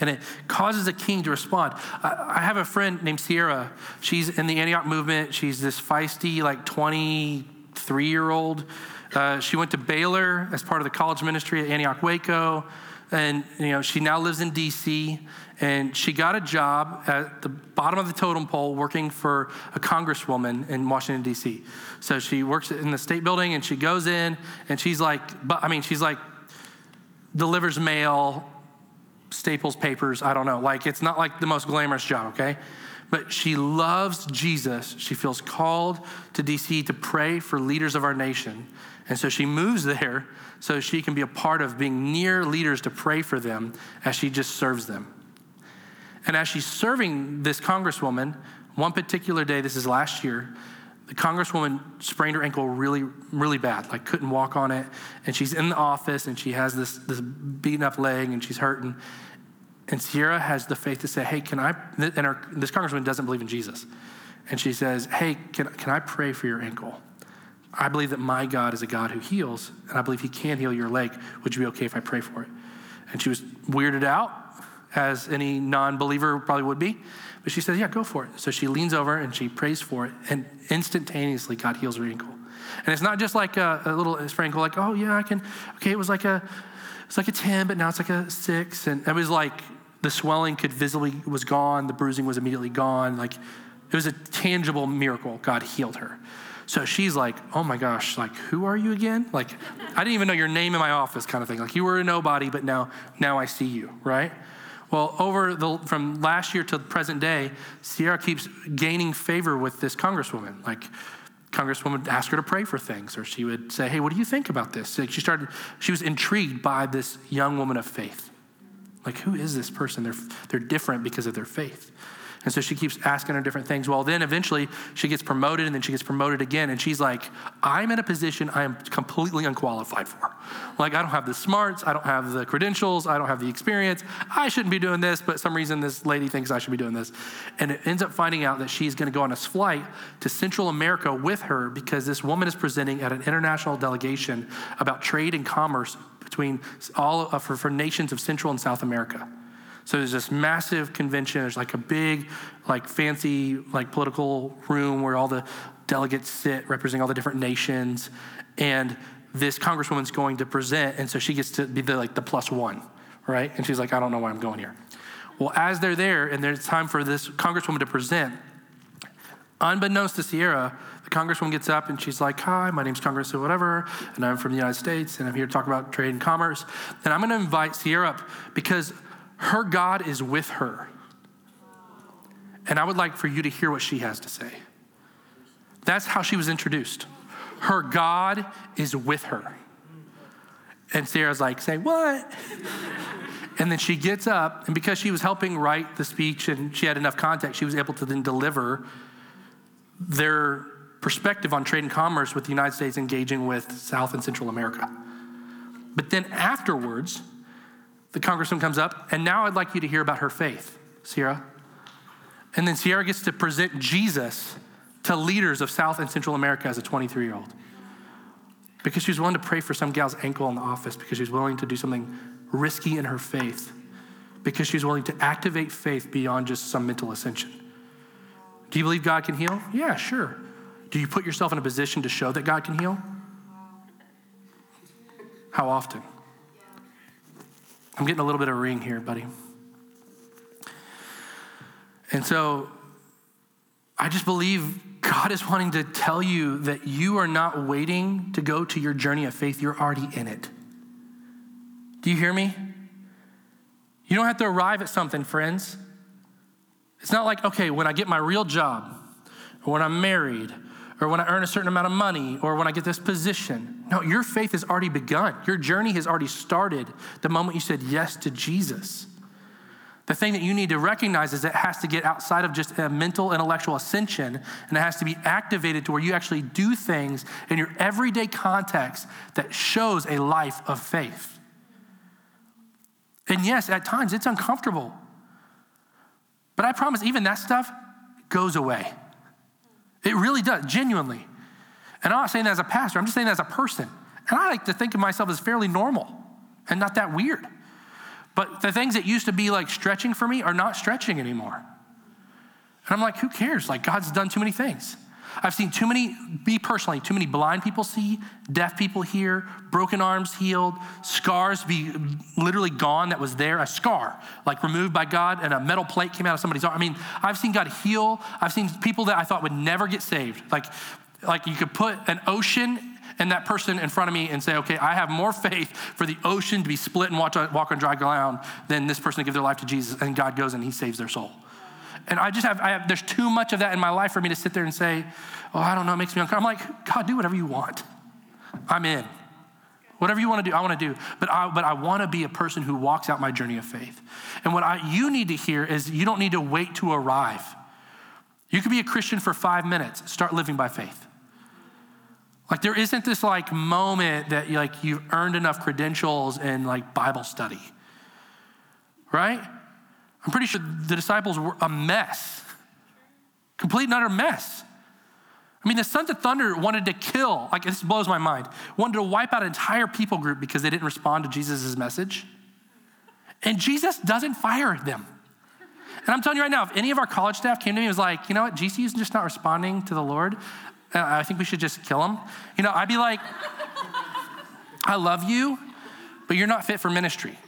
And it causes a king to respond. I, have a friend named Sierra. She's in the Antioch movement. She's this feisty, like 23 year old. Uh, she went to Baylor as part of the college ministry at Antioch Waco. And, you know, she now lives in D.C and she got a job at the bottom of the totem pole working for a congresswoman in Washington D.C. So she works in the state building and she goes in and she's like, but I mean, she's like delivers mail, staples papers. I don't know. Like it's not like the most glamorous job, okay? But she loves Jesus. She feels called to D.C. to pray for leaders of our nation, and so she moves there so she can be a part of being near leaders to pray for them as she just serves them. And as she's serving this congresswoman, one particular day, this is last year, the congresswoman sprained her ankle really, really bad, like couldn't walk on it. And she's in the office and she has this, this beaten up leg and she's hurting. And Sierra has the faith to say, Hey, can I? And her, this congresswoman doesn't believe in Jesus. And she says, Hey, can, can I pray for your ankle? I believe that my God is a God who heals, and I believe he can heal your leg. Would you be okay if I pray for it? And she was weirded out, as any non believer probably would be. But she says, Yeah, go for it. So she leans over and she prays for it, and instantaneously, God heals her ankle. And it's not just like a, a little sprinkle, like, oh, yeah, I can. Okay, it was like a. It's like a 10, but now it's like a six. And it was like the swelling could visibly was gone, the bruising was immediately gone. Like it was a tangible miracle. God healed her. So she's like, oh my gosh, like, who are you again? Like, I didn't even know your name in my office, kind of thing. Like, you were a nobody, but now, now I see you, right? Well, over the, from last year to the present day, Sierra keeps gaining favor with this congresswoman. Like, congresswoman would ask her to pray for things, or she would say, hey, what do you think about this? Like she started, she was intrigued by this young woman of faith. Like, who is this person? They're, they're different because of their faith. And so she keeps asking her different things. Well, then eventually she gets promoted and then she gets promoted again. And she's like, I'm in a position I am completely unqualified for. Like, I don't have the smarts, I don't have the credentials, I don't have the experience. I shouldn't be doing this, but some reason this lady thinks I should be doing this. And it ends up finding out that she's going to go on a flight to Central America with her because this woman is presenting at an international delegation about trade and commerce between all of, for, for nations of Central and South America. So there's this massive convention. There's like a big, like fancy, like political room where all the delegates sit representing all the different nations. And this congresswoman's going to present. And so she gets to be the like the plus one, right? And she's like, I don't know why I'm going here. Well, as they're there and there's time for this congresswoman to present, unbeknownst to Sierra, the congresswoman gets up and she's like, Hi, my name's Congress or whatever, and I'm from the United States, and I'm here to talk about trade and commerce. And I'm gonna invite Sierra up because her God is with her. And I would like for you to hear what she has to say. That's how she was introduced. Her God is with her. And Sierra's like, say, what? and then she gets up, and because she was helping write the speech and she had enough context, she was able to then deliver their perspective on trade and commerce with the United States engaging with South and Central America. But then afterwards, the congressman comes up, and now I'd like you to hear about her faith, Sierra. And then Sierra gets to present Jesus to leaders of South and Central America as a 23 year old. Because she was willing to pray for some gal's ankle in the office, because she was willing to do something risky in her faith, because she was willing to activate faith beyond just some mental ascension. Do you believe God can heal? Yeah, sure. Do you put yourself in a position to show that God can heal? How often? I'm getting a little bit of a ring here, buddy. And so I just believe God is wanting to tell you that you are not waiting to go to your journey of faith, you're already in it. Do you hear me? You don't have to arrive at something, friends. It's not like, okay, when I get my real job, or when I'm married, or when I earn a certain amount of money, or when I get this position. No, your faith has already begun. Your journey has already started the moment you said yes to Jesus. The thing that you need to recognize is it has to get outside of just a mental, intellectual ascension, and it has to be activated to where you actually do things in your everyday context that shows a life of faith. And yes, at times it's uncomfortable. But I promise, even that stuff goes away. It really does, genuinely. And I'm not saying that as a pastor, I'm just saying that as a person. And I like to think of myself as fairly normal and not that weird. But the things that used to be like stretching for me are not stretching anymore. And I'm like, who cares? Like, God's done too many things. I've seen too many, me personally, too many blind people see, deaf people hear, broken arms healed, scars be literally gone that was there, a scar, like removed by God, and a metal plate came out of somebody's arm. I mean, I've seen God heal. I've seen people that I thought would never get saved. Like, like you could put an ocean and that person in front of me and say, okay, I have more faith for the ocean to be split and walk on, walk on dry ground than this person to give their life to Jesus. And God goes and he saves their soul. And I just have, I have, there's too much of that in my life for me to sit there and say, oh, I don't know, it makes me uncomfortable. I'm like, God, do whatever you want. I'm in. Whatever you want to do, I want to do. But I, but I want to be a person who walks out my journey of faith. And what I, you need to hear is you don't need to wait to arrive. You could be a Christian for five minutes, start living by faith. Like there isn't this like moment that like you've earned enough credentials in like Bible study. Right? I'm pretty sure the disciples were a mess. Complete and utter mess. I mean, the Sons of Thunder wanted to kill, like, this blows my mind, wanted to wipe out an entire people group because they didn't respond to Jesus' message. And Jesus doesn't fire them. And I'm telling you right now, if any of our college staff came to me and was like, you know what, GCU's just not responding to the Lord, uh, I think we should just kill them. You know, I'd be like, I love you, but you're not fit for ministry.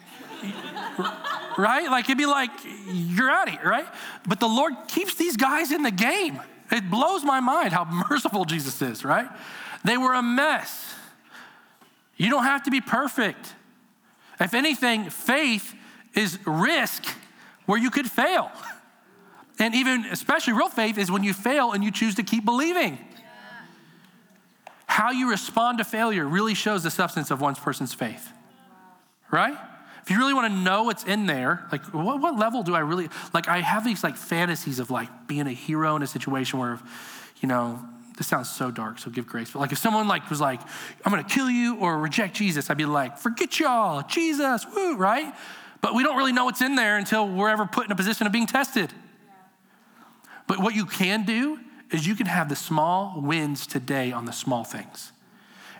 Right? Like, it'd be like, you're out of here, right? But the Lord keeps these guys in the game. It blows my mind how merciful Jesus is, right? They were a mess. You don't have to be perfect. If anything, faith is risk where you could fail. And even, especially real faith, is when you fail and you choose to keep believing. How you respond to failure really shows the substance of one person's faith, right? If you really want to know what's in there, like what, what level do I really, like I have these like fantasies of like being a hero in a situation where, you know, this sounds so dark, so give grace. But like if someone like was like, I'm gonna kill you or reject Jesus, I'd be like, forget y'all, Jesus, woo, right? But we don't really know what's in there until we're ever put in a position of being tested. But what you can do is you can have the small wins today on the small things.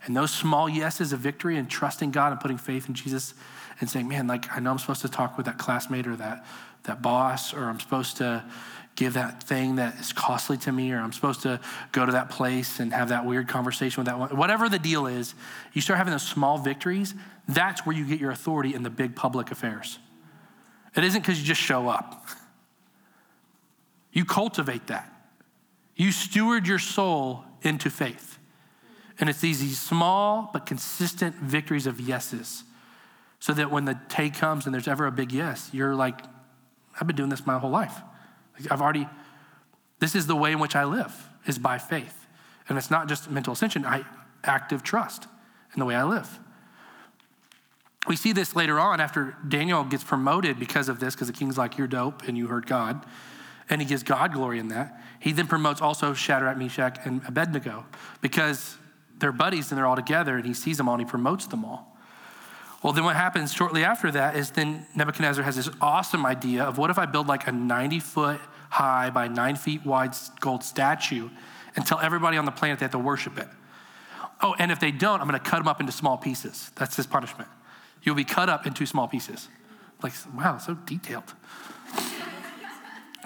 And those small yeses of victory and trusting God and putting faith in Jesus and saying, man, like I know I'm supposed to talk with that classmate or that, that boss, or I'm supposed to give that thing that is costly to me, or I'm supposed to go to that place and have that weird conversation with that one. Whatever the deal is, you start having those small victories, that's where you get your authority in the big public affairs. It isn't because you just show up. You cultivate that. You steward your soul into faith. And it's these, these small but consistent victories of yeses so that when the day comes and there's ever a big yes, you're like, I've been doing this my whole life. I've already, this is the way in which I live, is by faith. And it's not just mental ascension, I active trust in the way I live. We see this later on after Daniel gets promoted because of this, because the king's like, You're dope, and you heard God. And he gives God glory in that. He then promotes also Shadrach, Meshach, and Abednego because they're buddies and they're all together, and he sees them all and he promotes them all. Well, then what happens shortly after that is then Nebuchadnezzar has this awesome idea of what if I build like a 90 foot high by nine feet wide gold statue and tell everybody on the planet they have to worship it. Oh, and if they don't, I'm going to cut them up into small pieces. That's his punishment. You'll be cut up into small pieces. Like, wow, so detailed.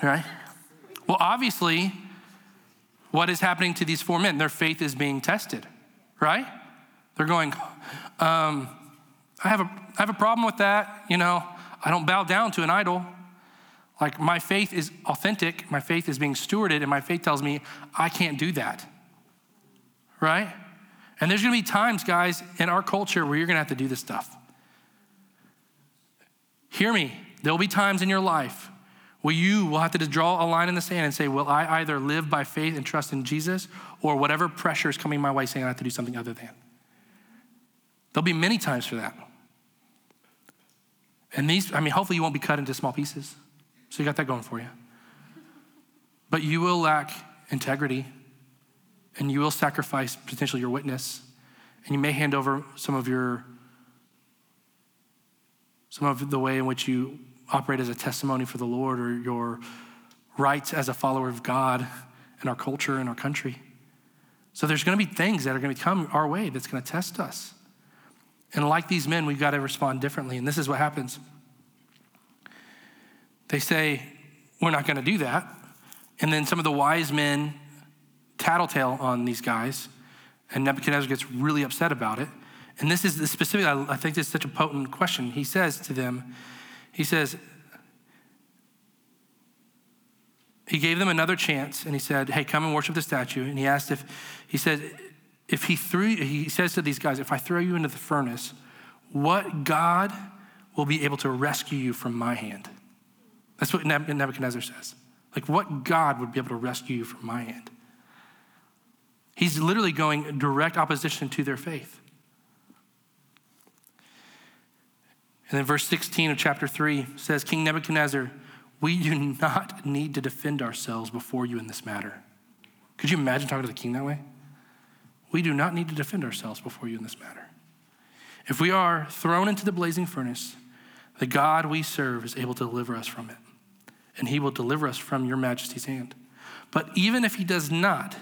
right? Well, obviously, what is happening to these four men? Their faith is being tested, right? They're going, um, I have a, I have a problem with that. You know, I don't bow down to an idol. Like my faith is authentic, my faith is being stewarded, and my faith tells me I can't do that. Right? And there's gonna be times, guys, in our culture where you're gonna have to do this stuff. Hear me, there'll be times in your life where you will have to draw a line in the sand and say, Will I either live by faith and trust in Jesus, or whatever pressure is coming my way saying I have to do something other than? There'll be many times for that. And these, I mean, hopefully you won't be cut into small pieces. So you got that going for you. But you will lack integrity and you will sacrifice potentially your witness and you may hand over some of your some of the way in which you operate as a testimony for the Lord or your rights as a follower of God in our culture and our country. So there's going to be things that are going to come our way that's going to test us. And like these men, we've got to respond differently. And this is what happens. They say, We're not going to do that. And then some of the wise men tattletale on these guys, and Nebuchadnezzar gets really upset about it. And this is the specific, I think this is such a potent question. He says to them, He says, he gave them another chance and he said, Hey, come and worship the statue. And he asked if, he said, if he threw, he says to these guys, if I throw you into the furnace, what God will be able to rescue you from my hand? That's what Nebuchadnezzar says. Like, what God would be able to rescue you from my hand? He's literally going direct opposition to their faith. And then verse 16 of chapter 3 says, King Nebuchadnezzar, we do not need to defend ourselves before you in this matter. Could you imagine talking to the king that way? We do not need to defend ourselves before you in this matter. If we are thrown into the blazing furnace, the God we serve is able to deliver us from it, and he will deliver us from your majesty's hand. But even if he does not,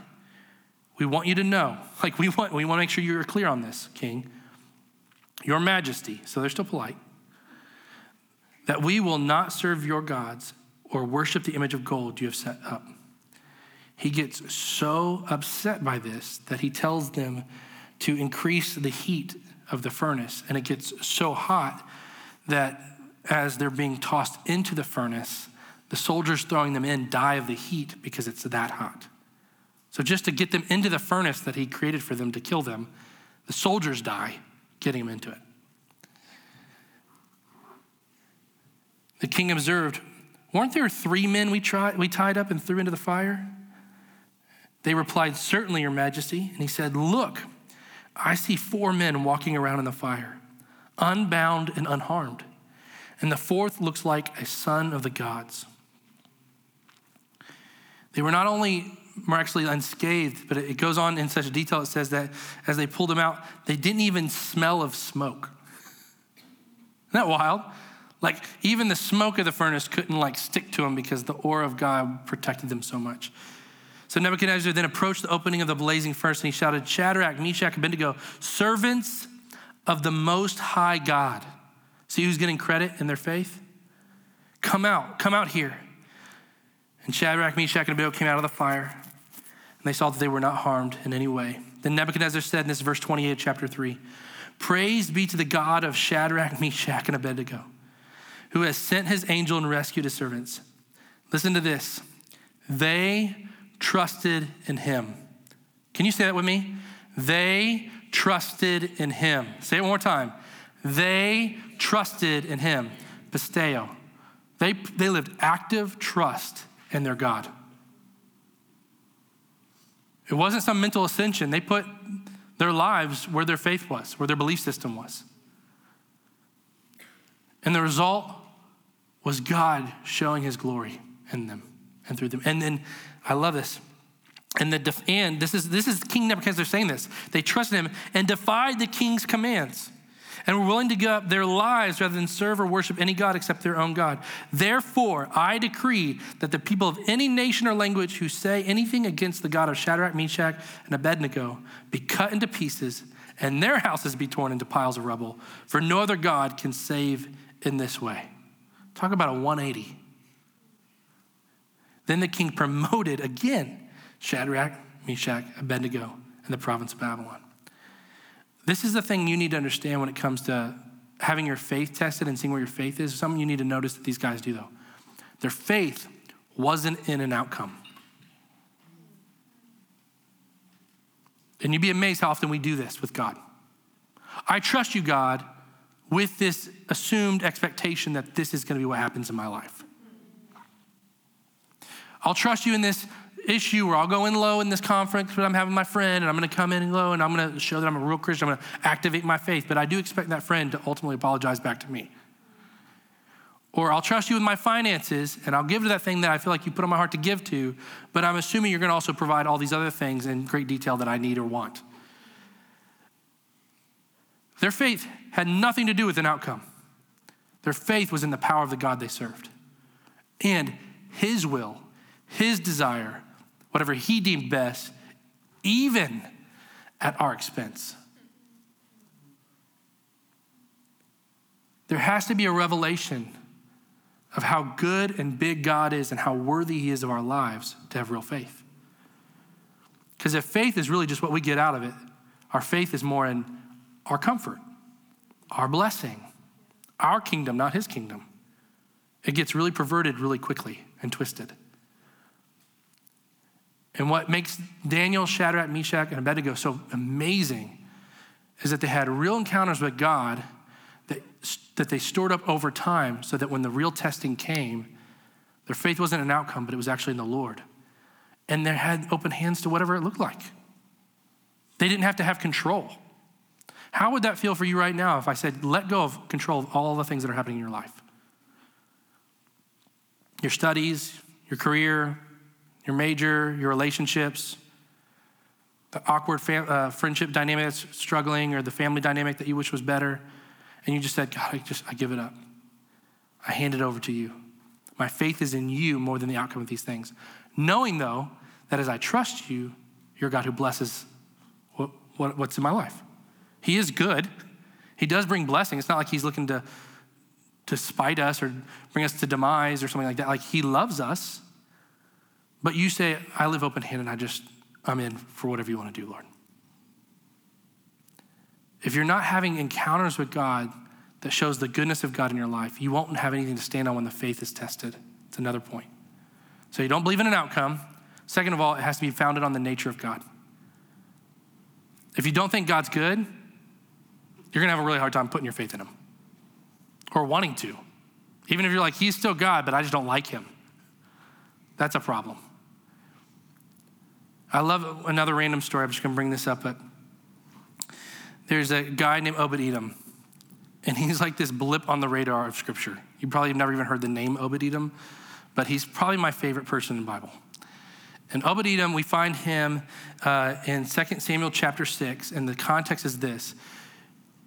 we want you to know, like we want, we want to make sure you're clear on this, King, Your Majesty, so they're still polite, that we will not serve your gods or worship the image of gold you have set up. He gets so upset by this that he tells them to increase the heat of the furnace. And it gets so hot that as they're being tossed into the furnace, the soldiers throwing them in die of the heat because it's that hot. So, just to get them into the furnace that he created for them to kill them, the soldiers die getting them into it. The king observed, Weren't there three men we, tried, we tied up and threw into the fire? They replied, Certainly, Your Majesty. And he said, Look, I see four men walking around in the fire, unbound and unharmed. And the fourth looks like a son of the gods. They were not only miraculously unscathed, but it goes on in such detail. It says that as they pulled them out, they didn't even smell of smoke. Isn't that wild? Like even the smoke of the furnace couldn't like stick to them because the aura of God protected them so much. So Nebuchadnezzar then approached the opening of the blazing furnace and he shouted, Shadrach, Meshach, Abednego, servants of the Most High God. See who's getting credit in their faith? Come out, come out here. And Shadrach, Meshach, and Abednego came out of the fire, and they saw that they were not harmed in any way. Then Nebuchadnezzar said, in this verse 28 of chapter 3, Praise be to the God of Shadrach, Meshach, and Abednego, who has sent his angel and rescued his servants. Listen to this. They trusted in him. Can you say that with me? They trusted in him. Say it one more time. They trusted in him. Pisteo. They, they lived active trust in their God. It wasn't some mental ascension. They put their lives where their faith was, where their belief system was. And the result was God showing his glory in them and through them. And then I love this. And, the def- and this is this is King Nebuchadnezzar saying this. They trusted him and defied the king's commands and were willing to give up their lives rather than serve or worship any God except their own God. Therefore, I decree that the people of any nation or language who say anything against the God of Shadrach, Meshach, and Abednego be cut into pieces and their houses be torn into piles of rubble, for no other God can save in this way. Talk about a 180. Then the king promoted again Shadrach, Meshach, Abednego, and the province of Babylon. This is the thing you need to understand when it comes to having your faith tested and seeing where your faith is. Something you need to notice that these guys do, though. Their faith wasn't in an outcome. And you'd be amazed how often we do this with God. I trust you, God, with this assumed expectation that this is going to be what happens in my life. I'll trust you in this issue where I'll go in low in this conference, but I'm having my friend and I'm going to come in low and I'm going to show that I'm a real Christian. I'm going to activate my faith, but I do expect that friend to ultimately apologize back to me. Or I'll trust you with my finances and I'll give to that thing that I feel like you put on my heart to give to, but I'm assuming you're going to also provide all these other things in great detail that I need or want. Their faith had nothing to do with an outcome. Their faith was in the power of the God they served and His will his desire, whatever he deemed best, even at our expense. There has to be a revelation of how good and big God is and how worthy he is of our lives to have real faith. Because if faith is really just what we get out of it, our faith is more in our comfort, our blessing, our kingdom, not his kingdom. It gets really perverted really quickly and twisted. And what makes Daniel, Shadrach, Meshach, and Abednego so amazing is that they had real encounters with God that, that they stored up over time so that when the real testing came, their faith wasn't an outcome, but it was actually in the Lord. And they had open hands to whatever it looked like. They didn't have to have control. How would that feel for you right now if I said, let go of control of all the things that are happening in your life? Your studies, your career, your major, your relationships, the awkward fam- uh, friendship dynamic that's struggling, or the family dynamic that you wish was better, and you just said, God, I just I give it up. I hand it over to you. My faith is in you more than the outcome of these things. Knowing though that as I trust you, You're God who blesses what, what, what's in my life. He is good. He does bring blessing. It's not like he's looking to, to spite us or bring us to demise or something like that. Like he loves us. But you say, I live open handed. I just, I'm in for whatever you want to do, Lord. If you're not having encounters with God that shows the goodness of God in your life, you won't have anything to stand on when the faith is tested. It's another point. So you don't believe in an outcome. Second of all, it has to be founded on the nature of God. If you don't think God's good, you're going to have a really hard time putting your faith in him or wanting to. Even if you're like, he's still God, but I just don't like him. That's a problem. I love another random story. I'm just going to bring this up, but there's a guy named Obed Edom, and he's like this blip on the radar of Scripture. You probably have never even heard the name Obed Edom, but he's probably my favorite person in the Bible. And Obed Edom, we find him uh, in 2 Samuel chapter 6, and the context is this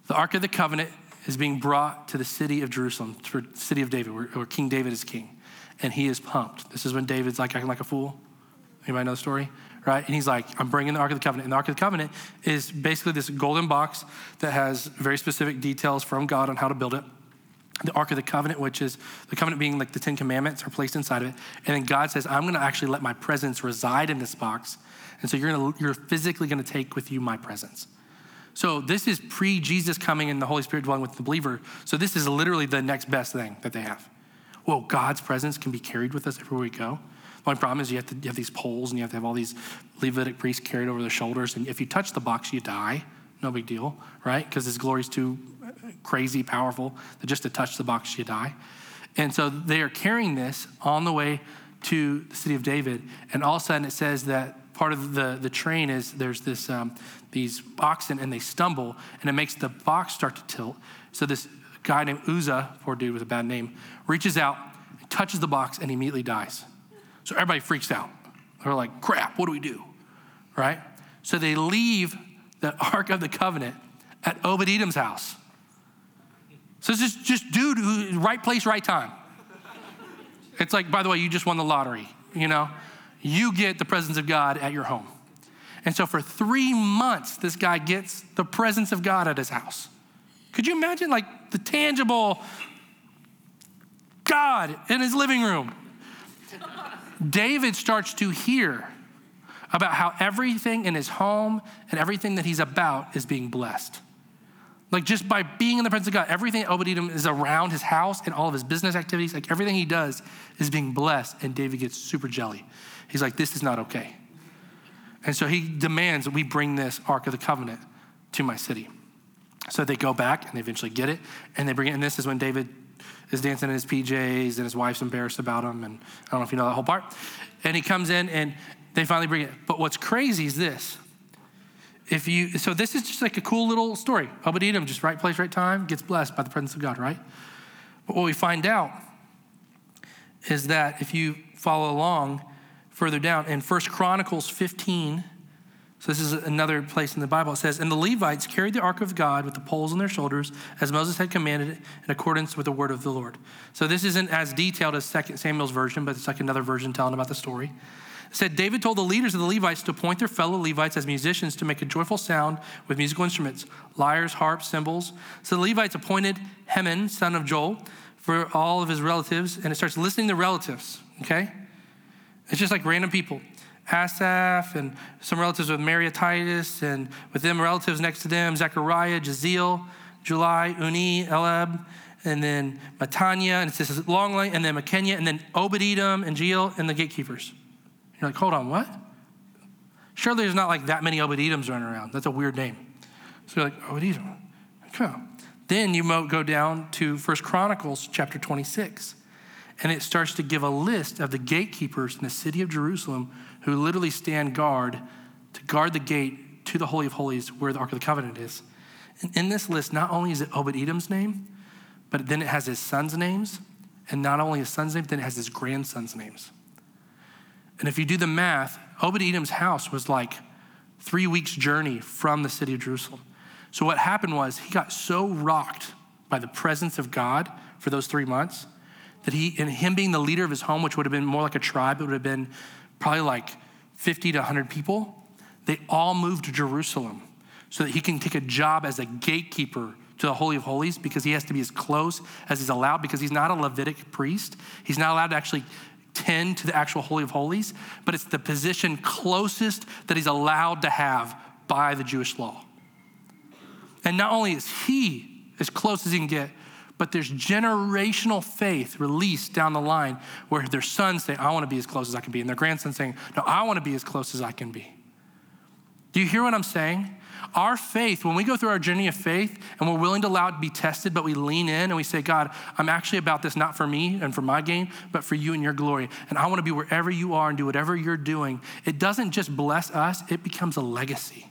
The Ark of the Covenant is being brought to the city of Jerusalem, to the city of David, where, where King David is king, and he is pumped. This is when David's like acting like a fool. Anybody know the story? Right? And he's like, I'm bringing the Ark of the Covenant. And the Ark of the Covenant is basically this golden box that has very specific details from God on how to build it. The Ark of the Covenant, which is the covenant being like the Ten Commandments, are placed inside of it. And then God says, I'm going to actually let my presence reside in this box. And so you're, gonna, you're physically going to take with you my presence. So this is pre Jesus coming and the Holy Spirit dwelling with the believer. So this is literally the next best thing that they have. Well, God's presence can be carried with us everywhere we go. The only problem is you have to you have these poles and you have to have all these Levitic priests carried over their shoulders. And if you touch the box, you die. No big deal, right? Because his glory is too crazy, powerful that just to touch the box, you die. And so they are carrying this on the way to the city of David. And all of a sudden it says that part of the, the train is there's this um, these oxen and they stumble and it makes the box start to tilt. So this guy named Uzzah, poor dude with a bad name, reaches out, touches the box, and immediately dies. So everybody freaks out. They're like, crap, what do we do? Right? So they leave the Ark of the Covenant at Obed Edom's house. So it's just, just dude, who, right place, right time. It's like, by the way, you just won the lottery, you know? You get the presence of God at your home. And so for three months, this guy gets the presence of God at his house. Could you imagine, like, the tangible God in his living room? David starts to hear about how everything in his home and everything that he's about is being blessed. Like just by being in the presence of God, everything Edom is around his house and all of his business activities, like everything he does is being blessed. And David gets super jelly. He's like, this is not okay. And so he demands that we bring this Ark of the Covenant to my city. So they go back and they eventually get it and they bring it. And this is when David is dancing in his PJs and his wife's embarrassed about him. And I don't know if you know that whole part. And he comes in and they finally bring it. But what's crazy is this. If you, so this is just like a cool little story. Edom, just right place, right time, gets blessed by the presence of God, right? But what we find out is that if you follow along further down in First Chronicles 15, so this is another place in the Bible. It says, And the Levites carried the ark of God with the poles on their shoulders, as Moses had commanded it, in accordance with the word of the Lord. So this isn't as detailed as 2 Samuel's version, but it's like another version telling about the story. It said, David told the leaders of the Levites to appoint their fellow Levites as musicians to make a joyful sound with musical instruments, lyres, harps, cymbals. So the Levites appointed Heman, son of Joel, for all of his relatives, and it starts listing the relatives, okay? It's just like random people. Asaph and some relatives with Titus, and with them relatives next to them, Zechariah, Jeziel, July, Unni, Eliab, and then Matania, and it's this long line, and then Mikneiah, and then Obed Edom and Jeiel, and the gatekeepers. You're like, hold on, what? Surely there's not like that many Obed Edoms running around. That's a weird name. So you're like, Obed Edom. Okay. Then you go down to First Chronicles chapter 26, and it starts to give a list of the gatekeepers in the city of Jerusalem who literally stand guard to guard the gate to the Holy of Holies where the Ark of the Covenant is. And in this list, not only is it Obed Edom's name, but then it has his son's names. And not only his son's name, then it has his grandson's names. And if you do the math, Obed Edom's house was like three weeks' journey from the city of Jerusalem. So what happened was he got so rocked by the presence of God for those three months that he, and him being the leader of his home, which would have been more like a tribe, it would have been probably like 50 to 100 people, they all moved to Jerusalem so that he can take a job as a gatekeeper to the Holy of Holies because he has to be as close as he's allowed because he's not a Levitic priest. He's not allowed to actually tend to the actual Holy of Holies, but it's the position closest that he's allowed to have by the Jewish law. And not only is he as close as he can get, but there's generational faith released down the line where their sons say, I want to be as close as I can be, and their grandsons saying, No, I want to be as close as I can be. Do you hear what I'm saying? Our faith, when we go through our journey of faith and we're willing to allow it to be tested, but we lean in and we say, God, I'm actually about this not for me and for my gain, but for you and your glory. And I want to be wherever you are and do whatever you're doing. It doesn't just bless us, it becomes a legacy.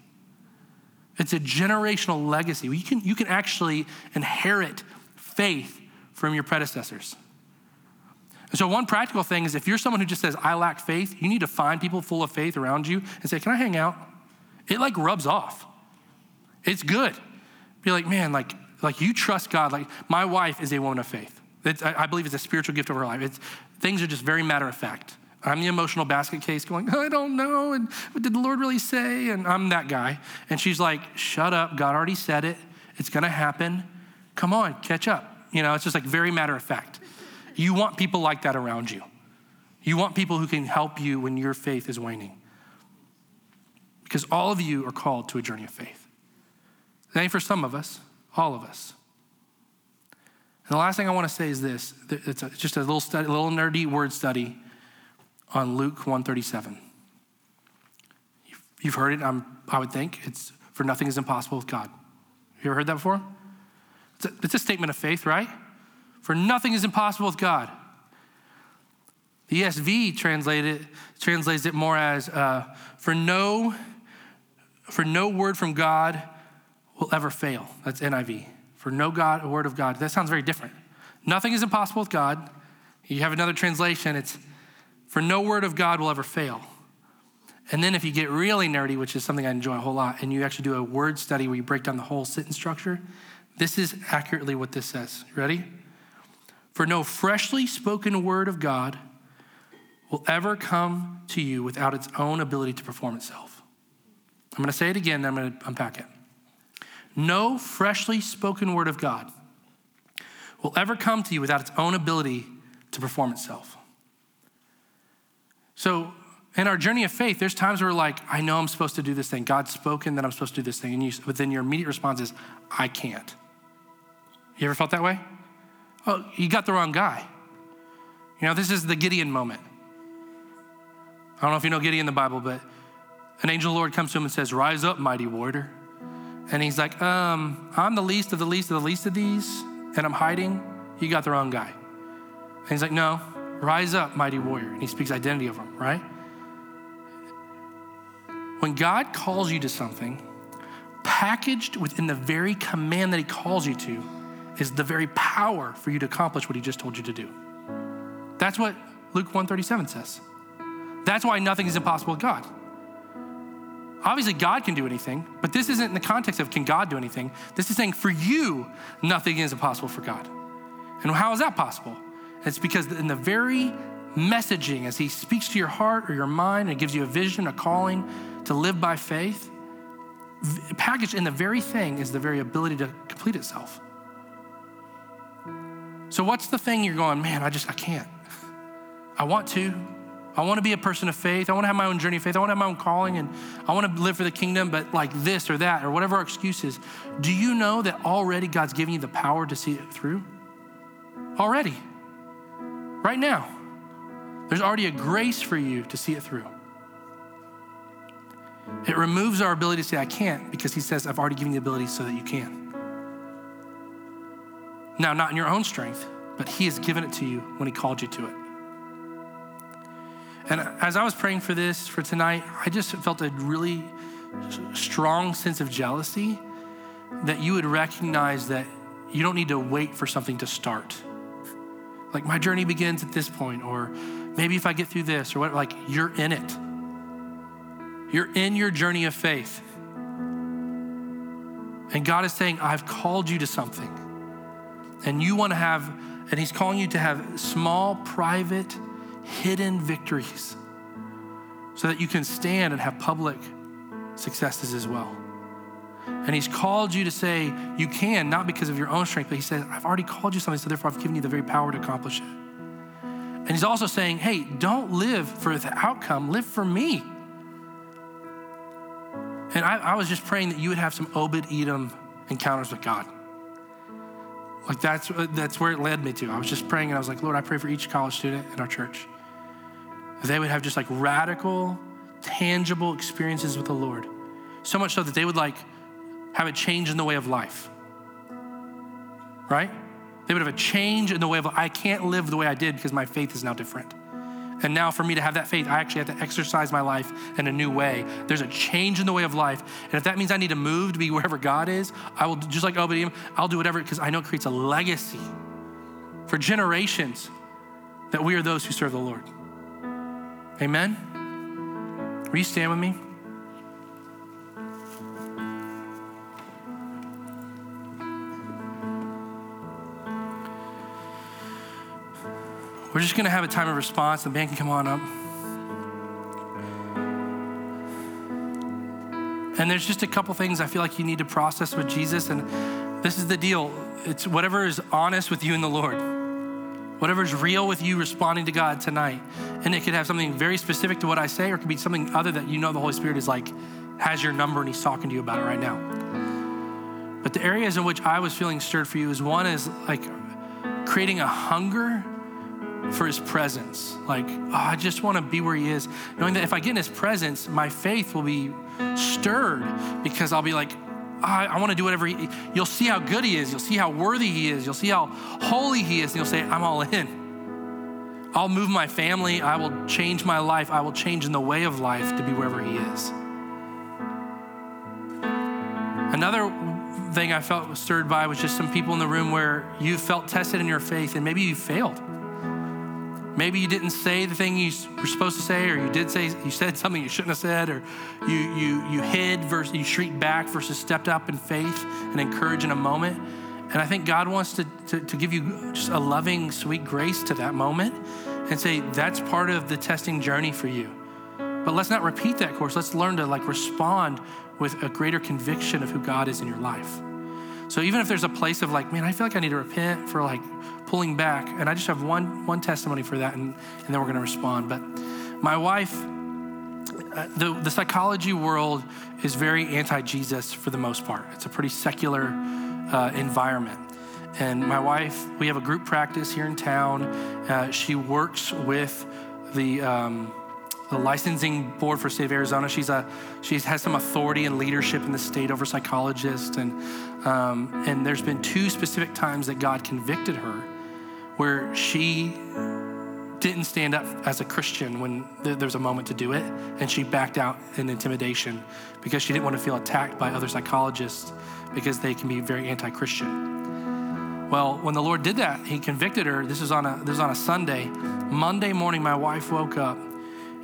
It's a generational legacy. You can, you can actually inherit faith from your predecessors. And so, one practical thing is if you're someone who just says, I lack faith, you need to find people full of faith around you and say, Can I hang out? It like rubs off. It's good. Be like, man, like, like you trust God. Like my wife is a woman of faith. I, I, believe it's a spiritual gift of her life. It's, things are just very matter of fact. I'm the emotional basket case going, I don't know. And did the Lord really say? And I'm that guy. And she's like, shut up. God already said it. It's going to happen. Come on, catch up. You know, it's just like very matter of fact. You want people like that around you. You want people who can help you when your faith is waning. Because all of you are called to a journey of faith. It ain't for some of us, all of us. And the last thing I want to say is this it's just a little, study, a little nerdy word study on Luke 137. You've heard it, I'm, I would think. It's for nothing is impossible with God. You ever heard that before? It's a, statement of faith, right? For nothing is impossible with God. The ESV translated, translates it more as uh, for no for no word from God will ever fail. That's NIV. For no God, a word of God. That sounds very different. Nothing is impossible with God. You have another translation, it's for no word of God will ever fail. And then if you get really nerdy, which is something I enjoy a whole lot, and you actually do a word study where you break down the whole sentence structure, this is accurately what this says. Ready? For no freshly spoken word of God will ever come to you without its own ability to perform itself. I'm going to say it again, then I'm going to unpack it. No freshly spoken word of God will ever come to you without its own ability to perform itself. So, in our journey of faith, there's times where like, I know I'm supposed to do this thing. God's spoken that I'm supposed to do this thing. And you, but then your immediate response is, I can't. You ever felt that way? Oh, you got the wrong guy. You know, this is the Gideon moment. I don't know if you know Gideon in the Bible, but an angel of the Lord comes to him and says, Rise up, mighty warrior. And he's like, um, I'm the least of the least of the least of these, and I'm hiding. You got the wrong guy. And he's like, No, rise up, mighty warrior. And he speaks identity of him, right? When God calls you to something, packaged within the very command that he calls you to is the very power for you to accomplish what he just told you to do. That's what Luke 137 says. That's why nothing is impossible with God. Obviously, God can do anything, but this isn't in the context of can God do anything. This is saying for you, nothing is impossible for God. And how is that possible? It's because in the very messaging, as He speaks to your heart or your mind and gives you a vision, a calling to live by faith, packaged in the very thing is the very ability to complete itself. So, what's the thing you're going, man, I just, I can't. I want to, I want to be a person of faith. I want to have my own journey of faith. I want to have my own calling and I want to live for the kingdom, but like this or that or whatever our excuse is. Do you know that already God's giving you the power to see it through? Already. Right now. There's already a grace for you to see it through. It removes our ability to say, I can't, because He says, I've already given you the ability so that you can. Now, not in your own strength, but He has given it to you when He called you to it. And as I was praying for this for tonight, I just felt a really strong sense of jealousy that you would recognize that you don't need to wait for something to start. Like my journey begins at this point, or maybe if I get through this, or what, like you're in it. You're in your journey of faith. And God is saying, I've called you to something. And you want to have, and He's calling you to have small, private, hidden victories so that you can stand and have public successes as well. And he's called you to say you can, not because of your own strength, but he says, I've already called you something, so therefore I've given you the very power to accomplish it. And he's also saying, hey, don't live for the outcome, live for me. And I, I was just praying that you would have some Obed Edom encounters with God. Like that's, uh, that's where it led me to. I was just praying and I was like, Lord, I pray for each college student in our church. They would have just like radical, tangible experiences with the Lord. So much so that they would like have a change in the way of life. Right? They would have a change in the way of I can't live the way I did because my faith is now different. And now, for me to have that faith, I actually have to exercise my life in a new way. There's a change in the way of life. And if that means I need to move to be wherever God is, I will, just like Obed-edom, I'll do whatever because I know it creates a legacy for generations that we are those who serve the Lord. Amen? Will you stand with me? We're just going to have a time of response. The band can come on up. And there's just a couple things I feel like you need to process with Jesus. And this is the deal it's whatever is honest with you and the Lord, whatever is real with you responding to God tonight. And it could have something very specific to what I say, or it could be something other that you know the Holy Spirit is like, has your number and He's talking to you about it right now. But the areas in which I was feeling stirred for you is one is like creating a hunger for his presence. Like, oh, I just want to be where he is. Knowing that if I get in his presence, my faith will be stirred because I'll be like, oh, I, want to do whatever he, you'll see how good he is. You'll see how worthy he is. You'll see how holy he is. And you'll say, I'm all in. I'll move my family. I will change my life. I will change in the way of life to be wherever he is. Another thing I felt stirred by was just some people in the room where you felt tested in your faith and maybe you failed. Maybe you didn't say the thing you were supposed to say, or you did say you said something you shouldn't have said, or you you you hid versus you shrieked back versus stepped up in faith and encourage in a moment. And I think God wants to, to, to give you just a loving, sweet grace to that moment and say that's part of the testing journey for you. But let's not repeat that course. Let's learn to like respond with a greater conviction of who God is in your life. So even if there's a place of like, man, I feel like I need to repent for like pulling back. And I just have one, one testimony for that, and, and then we're going to respond. But my wife, uh, the, the psychology world is very anti Jesus for the most part. It's a pretty secular uh, environment. And my wife, we have a group practice here in town. Uh, she works with the, um, the licensing board for of Arizona. She's a she has some authority and leadership in the state over psychologists, and um, and there's been two specific times that God convicted her where she didn't stand up as a Christian when th- there was a moment to do it, and she backed out in intimidation because she didn't want to feel attacked by other psychologists because they can be very anti-Christian. Well, when the Lord did that, He convicted her. This is on a this was on a Sunday. Monday morning, my wife woke up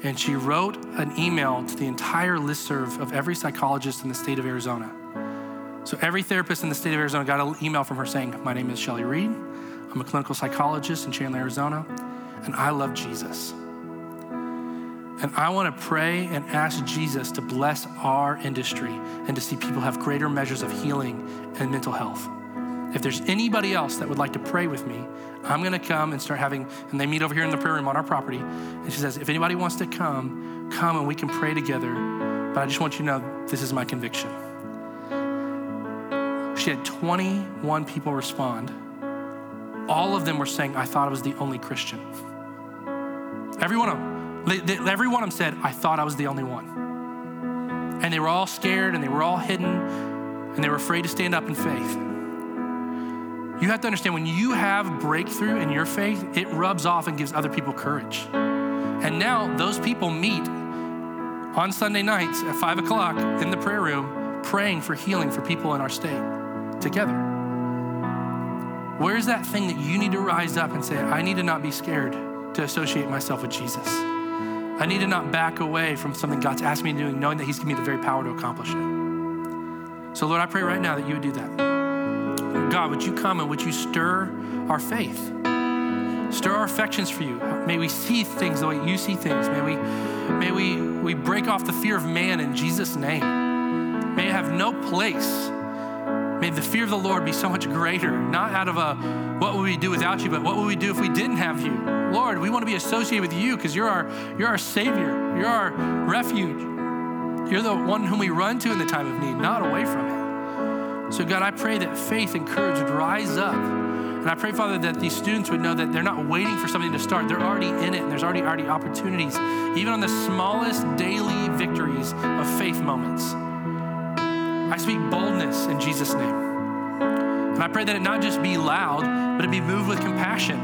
and she wrote an email to the entire listserv of every psychologist in the state of Arizona. So every therapist in the state of Arizona got an email from her saying, "My name is Shelly Reed. I'm a clinical psychologist in Chandler, Arizona, and I love Jesus. And I want to pray and ask Jesus to bless our industry and to see people have greater measures of healing and mental health. If there's anybody else that would like to pray with me, I'm going to come and start having, and they meet over here in the prayer room on our property. And she says, if anybody wants to come, come and we can pray together. But I just want you to know this is my conviction. She had 21 people respond all of them were saying, I thought I was the only Christian. Every one of them. Every one of them said, I thought I was the only one. And they were all scared and they were all hidden and they were afraid to stand up in faith. You have to understand when you have breakthrough in your faith, it rubs off and gives other people courage. And now those people meet on Sunday nights at five o'clock in the prayer room praying for healing for people in our state together. Where's that thing that you need to rise up and say, I need to not be scared to associate myself with Jesus? I need to not back away from something God's asked me to do, knowing that He's given me the very power to accomplish it. So, Lord, I pray right now that you would do that. God, would you come and would you stir our faith? Stir our affections for you. May we see things the way you see things. May we, may we, we break off the fear of man in Jesus' name. May it have no place. May the fear of the Lord be so much greater, not out of a what would we do without you, but what would we do if we didn't have you? Lord, we want to be associated with you because you're our, you're our Savior, you're our refuge. You're the one whom we run to in the time of need, not away from it. So, God, I pray that faith and courage would rise up. And I pray, Father, that these students would know that they're not waiting for something to start. They're already in it, and there's already already opportunities, even on the smallest daily victories of faith moments. I speak boldness in Jesus' name. And I pray that it not just be loud, but it be moved with compassion.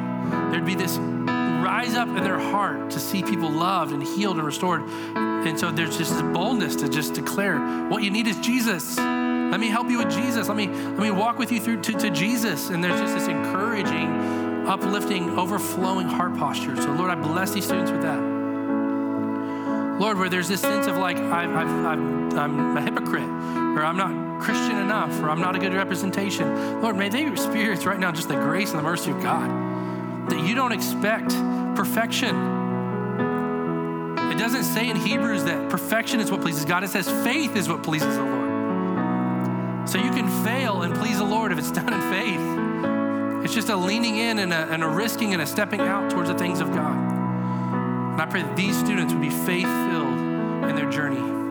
There'd be this rise up in their heart to see people loved and healed and restored. And so there's just this boldness to just declare what you need is Jesus. Let me help you with Jesus. Let me let me walk with you through to, to Jesus. And there's just this encouraging, uplifting, overflowing heart posture. So Lord, I bless these students with that. Lord, where there's this sense of like, i am a hypocrite, or I'm not Christian enough, or I'm not a good representation. Lord, may they experience right now just the grace and the mercy of God. That you don't expect perfection. It doesn't say in Hebrews that perfection is what pleases God, it says faith is what pleases the Lord. So you can fail and please the Lord if it's done in faith. It's just a leaning in and a, and a risking and a stepping out towards the things of God. And I pray that these students would be faith filled in their journey.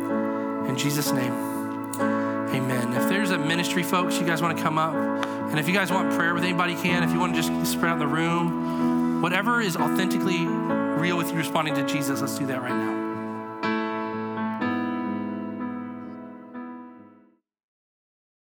In Jesus' name, amen. If there's a ministry, folks, you guys want to come up, and if you guys want prayer with anybody, can. If you want to just spread out the room, whatever is authentically real with you responding to Jesus, let's do that right now.